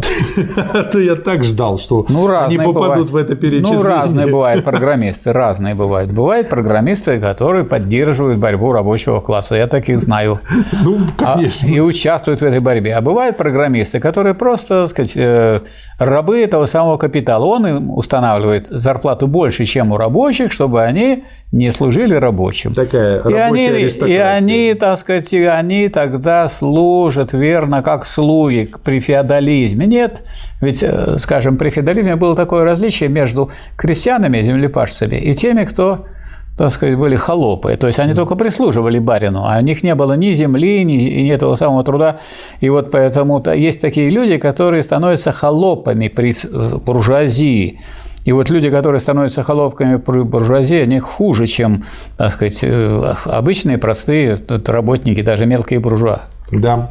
а то я так ждал, что ну, они попадут бывают. в это перечисление. Ну, разные бывают программисты, разные бывают. Бывают программисты, которые поддерживают борьбу рабочего класса, я таких знаю. Ну, конечно. А, и участвуют в этой борьбе. А бывают программисты, которые просто, так сказать, э, рабы этого самого капитала. Он им устанавливает зарплату больше, чем у рабочих, чтобы они не служили рабочим. Такая и они, и они, так сказать, они тогда служат верно, как слуги при феодализме. Нет, ведь, э, скажем, при феодализме было такое различие между крестьянами, землепашцами и теми, кто так сказать, были холопы. То есть они только прислуживали барину, а у них не было ни земли, ни, ни этого самого труда. И вот поэтому -то есть такие люди, которые становятся холопами при буржуазии. И вот люди, которые становятся холопками при буржуазии, они хуже, чем, так сказать, э, обычные простые работники, даже мелкие буржуа. Да.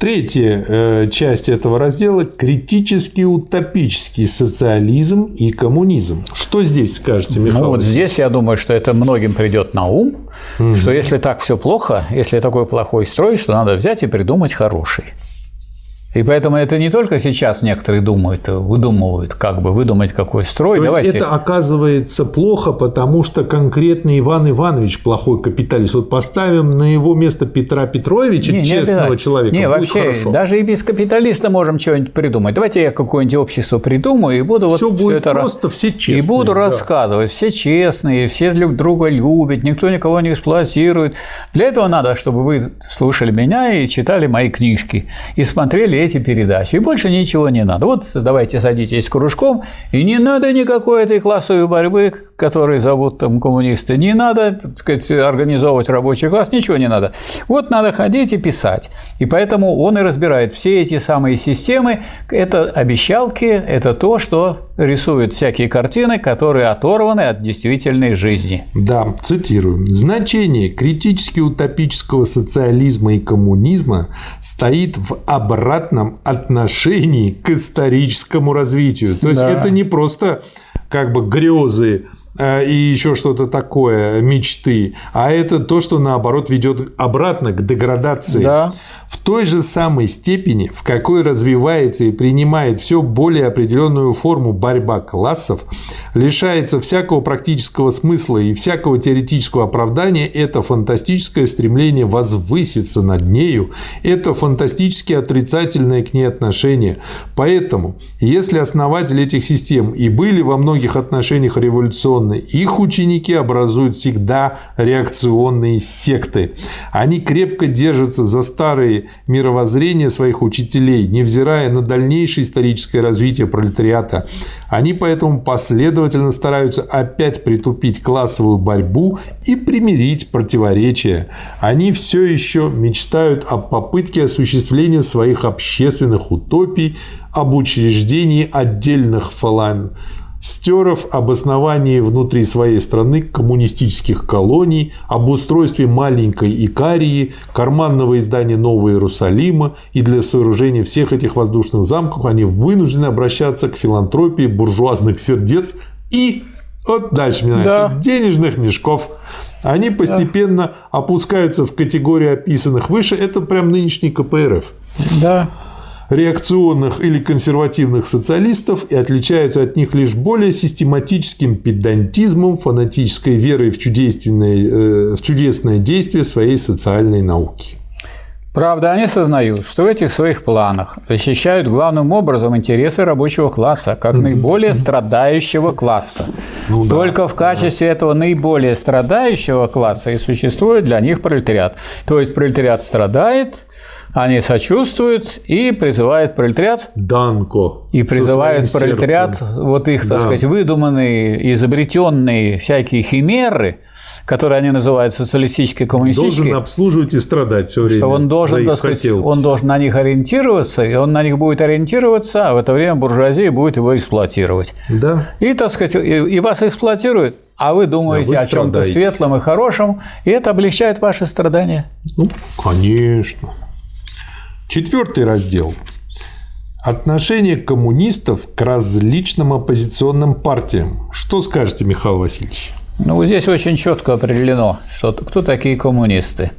Третья э, часть этого раздела – критический утопический социализм и коммунизм. Что здесь скажете, Михаил? Ну вот здесь я думаю, что это многим придет на ум, угу. что если так все плохо, если такой плохой строй, что надо взять и придумать хороший. И поэтому это не только сейчас некоторые думают, выдумывают, как бы выдумать какой строй. То Давайте... есть это оказывается плохо, потому что конкретно Иван Иванович плохой капиталист. Вот поставим на его место Петра Петровича, не, честного не человека. Не, вообще, хорошо. даже и без капиталиста можем что-нибудь придумать. Давайте я какое-нибудь общество придумаю и буду все вот будет все это просто, все честные. И буду да. рассказывать, все честные, все друг друга любят, никто никого не эксплуатирует. Для этого надо, чтобы вы слушали меня и читали мои книжки и смотрели эти передачи больше ничего не надо. Вот давайте садитесь кружком, и не надо никакой этой классовой борьбы, которую зовут там коммунисты, не надо, так сказать, организовывать рабочий класс, ничего не надо. Вот надо ходить и писать. И поэтому он и разбирает все эти самые системы. Это обещалки, это то, что рисует всякие картины, которые оторваны от действительной жизни. Да, цитирую. Значение критически утопического социализма и коммунизма стоит в обратном отношении к историческому развитию. То есть да. это не просто как бы грезы Э, и еще что-то такое, мечты, а это то, что наоборот ведет обратно к деградации. Да. В той же самой степени, в какой развивается и принимает все более определенную форму борьба классов, лишается всякого практического смысла и всякого теоретического оправдания это фантастическое стремление возвыситься над нею, это фантастически отрицательное к ней отношение. Поэтому, если основатели этих систем и были во многих отношениях революционными, реакционны. Их ученики образуют всегда реакционные секты. Они крепко держатся за старые мировоззрения своих учителей, невзирая на дальнейшее историческое развитие пролетариата. Они поэтому последовательно стараются опять притупить классовую борьбу и примирить противоречия. Они все еще мечтают о попытке осуществления своих общественных утопий, об учреждении отдельных фалан Стеров об основании внутри своей страны коммунистических колоний, об устройстве маленькой Икарии, карманного издания Нового Иерусалима и для сооружения всех этих воздушных замков они вынуждены обращаться к филантропии буржуазных сердец и вот дальше мне нравится. Да. Денежных мешков. Они постепенно да. опускаются в категорию описанных выше. Это прям нынешний КПРФ. Да реакционных или консервативных социалистов и отличаются от них лишь более систематическим педантизмом, фанатической верой в, чудесное, э, в чудесное действие своей социальной науки. Правда, они сознают, что в этих своих планах защищают главным образом интересы рабочего класса, как наиболее страдающего класса. Ну, да, Только в качестве да. этого наиболее страдающего класса и существует для них пролетариат. То есть пролетариат страдает, они сочувствуют и призывают пролетариат. Данко. И призывают пролетариат, сердцем. вот их, так да. сказать, выдуманные, изобретенные всякие химеры, которые они называют социалистические, коммунистические. Должен обслуживать и страдать все время. Что он должен, так сказать, он должен на них ориентироваться, и он на них будет ориентироваться, а в это время буржуазия будет его эксплуатировать. Да. И, так сказать, и, и вас эксплуатируют, а вы думаете да, вы о чем-то светлом и хорошем, и это облегчает ваши страдания. Ну, конечно. Четвертый раздел. Отношение коммунистов к различным оппозиционным партиям. Что скажете, Михаил Васильевич? Ну, здесь очень четко определено, что кто такие коммунисты.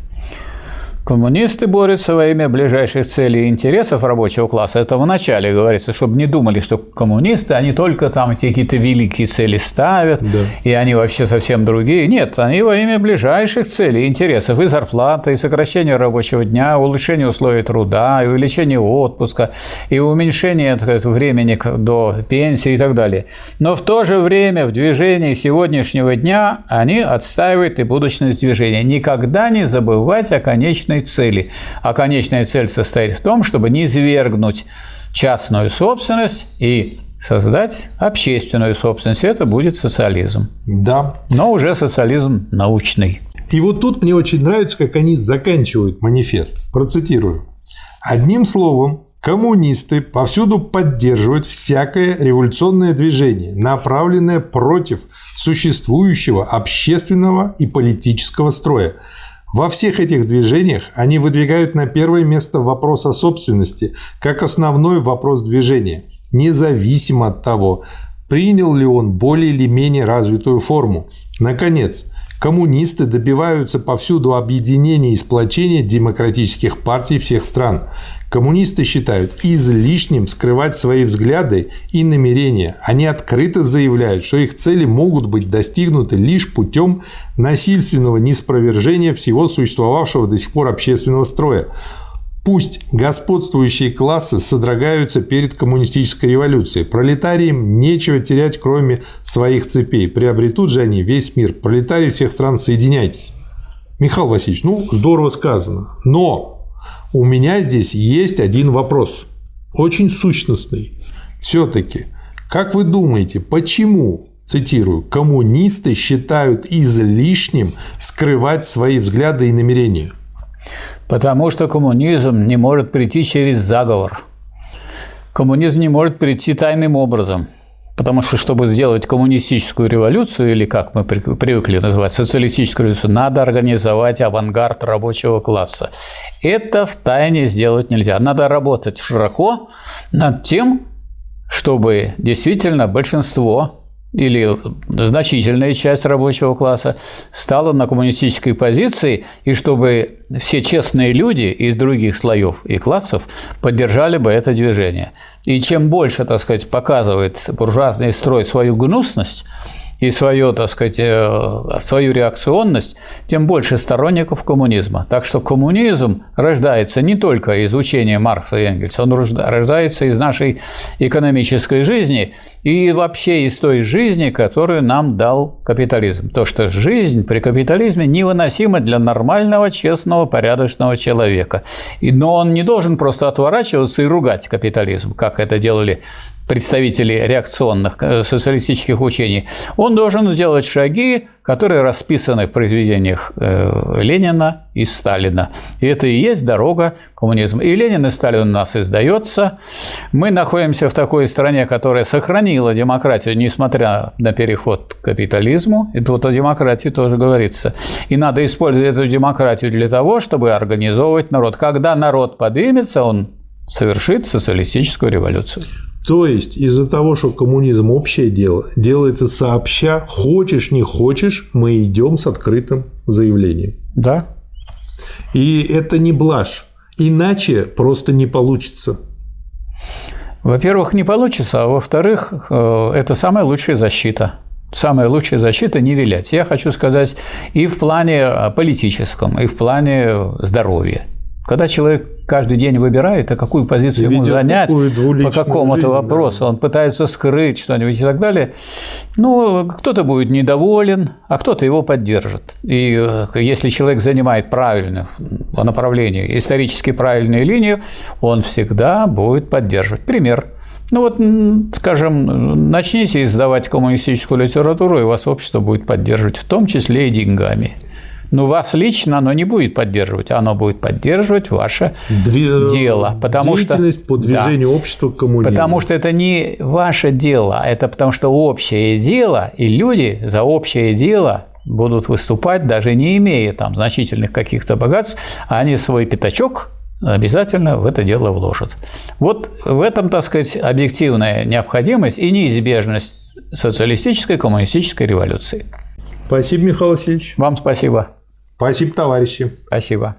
Коммунисты борются во имя ближайших целей и интересов рабочего класса. Это в начале говорится, чтобы не думали, что коммунисты, они только там какие-то великие цели ставят, да. и они вообще совсем другие. Нет, они во имя ближайших целей и интересов. И зарплата, и сокращение рабочего дня, улучшение условий труда, и увеличение отпуска, и уменьшение сказать, времени до пенсии и так далее. Но в то же время в движении сегодняшнего дня они отстаивают и будущность движения. Никогда не забывать о конечной конечной цели. А конечная цель состоит в том, чтобы не извергнуть частную собственность и создать общественную собственность. Это будет социализм. Да. Но уже социализм научный. И вот тут мне очень нравится, как они заканчивают манифест. Процитирую. Одним словом, коммунисты повсюду поддерживают всякое революционное движение, направленное против существующего общественного и политического строя, во всех этих движениях они выдвигают на первое место вопрос о собственности как основной вопрос движения, независимо от того, принял ли он более или менее развитую форму. Наконец, Коммунисты добиваются повсюду объединения и сплочения демократических партий всех стран. Коммунисты считают излишним скрывать свои взгляды и намерения. Они открыто заявляют, что их цели могут быть достигнуты лишь путем насильственного неспровержения всего существовавшего до сих пор общественного строя. Пусть господствующие классы содрогаются перед коммунистической революцией. Пролетариям нечего терять, кроме своих цепей. Приобретут же они весь мир. Пролетарии всех стран, соединяйтесь. Михаил Васильевич, ну, здорово сказано. Но у меня здесь есть один вопрос. Очень сущностный. Все-таки, как вы думаете, почему цитирую, коммунисты считают излишним скрывать свои взгляды и намерения? Потому что коммунизм не может прийти через заговор. Коммунизм не может прийти тайным образом. Потому что, чтобы сделать коммунистическую революцию, или как мы привыкли называть, социалистическую революцию, надо организовать авангард рабочего класса. Это в тайне сделать нельзя. Надо работать широко над тем, чтобы действительно большинство или значительная часть рабочего класса стала на коммунистической позиции, и чтобы все честные люди из других слоев и классов поддержали бы это движение. И чем больше, так сказать, показывает буржуазный строй свою гнусность, и свою, так сказать, э, свою реакционность, тем больше сторонников коммунизма. Так что коммунизм рождается не только из учения Маркса и Энгельса, он рождается из нашей экономической жизни и вообще из той жизни, которую нам дал капитализм. То, что жизнь при капитализме невыносима для нормального, честного, порядочного человека. Но он не должен просто отворачиваться и ругать капитализм, как это делали представители реакционных э, социалистических учений, он должен сделать шаги, которые расписаны в произведениях э, Ленина и Сталина. И это и есть дорога коммунизма. И Ленин, и Сталин у нас издается. Мы находимся в такой стране, которая сохранила демократию, несмотря на переход к капитализму. И тут о демократии тоже говорится. И надо использовать эту демократию для того, чтобы организовывать народ. Когда народ поднимется, он совершит социалистическую революцию. То есть из-за того, что коммунизм общее дело, делается сообща, хочешь не хочешь, мы идем с открытым заявлением. Да. И это не блажь. Иначе просто не получится. Во-первых, не получится, а во-вторых, э, это самая лучшая защита. Самая лучшая защита – не вилять. Я хочу сказать и в плане политическом, и в плане здоровья. Когда человек каждый день выбирает, а какую позицию ему занять по какому-то вопросу, да. он пытается скрыть что-нибудь и так далее, ну, кто-то будет недоволен, а кто-то его поддержит. И э, если человек занимает правильное направление, исторически правильную линию, он всегда будет поддерживать. Пример. Ну вот, скажем, начните издавать коммунистическую литературу, и вас общество будет поддерживать, в том числе и деньгами. Но вас лично оно не будет поддерживать, оно будет поддерживать ваше Две... дело. Потому Деятельность что... по движению да, общества к коммунизму. Потому что это не ваше дело, а это потому что общее дело, и люди за общее дело будут выступать, даже не имея там значительных каких-то богатств, а они свой пятачок обязательно в это дело вложат. Вот в этом, так сказать, объективная необходимость и неизбежность социалистической коммунистической революции. Спасибо, Михаил Васильевич. Вам спасибо. Спасибо, товарищи. Спасибо.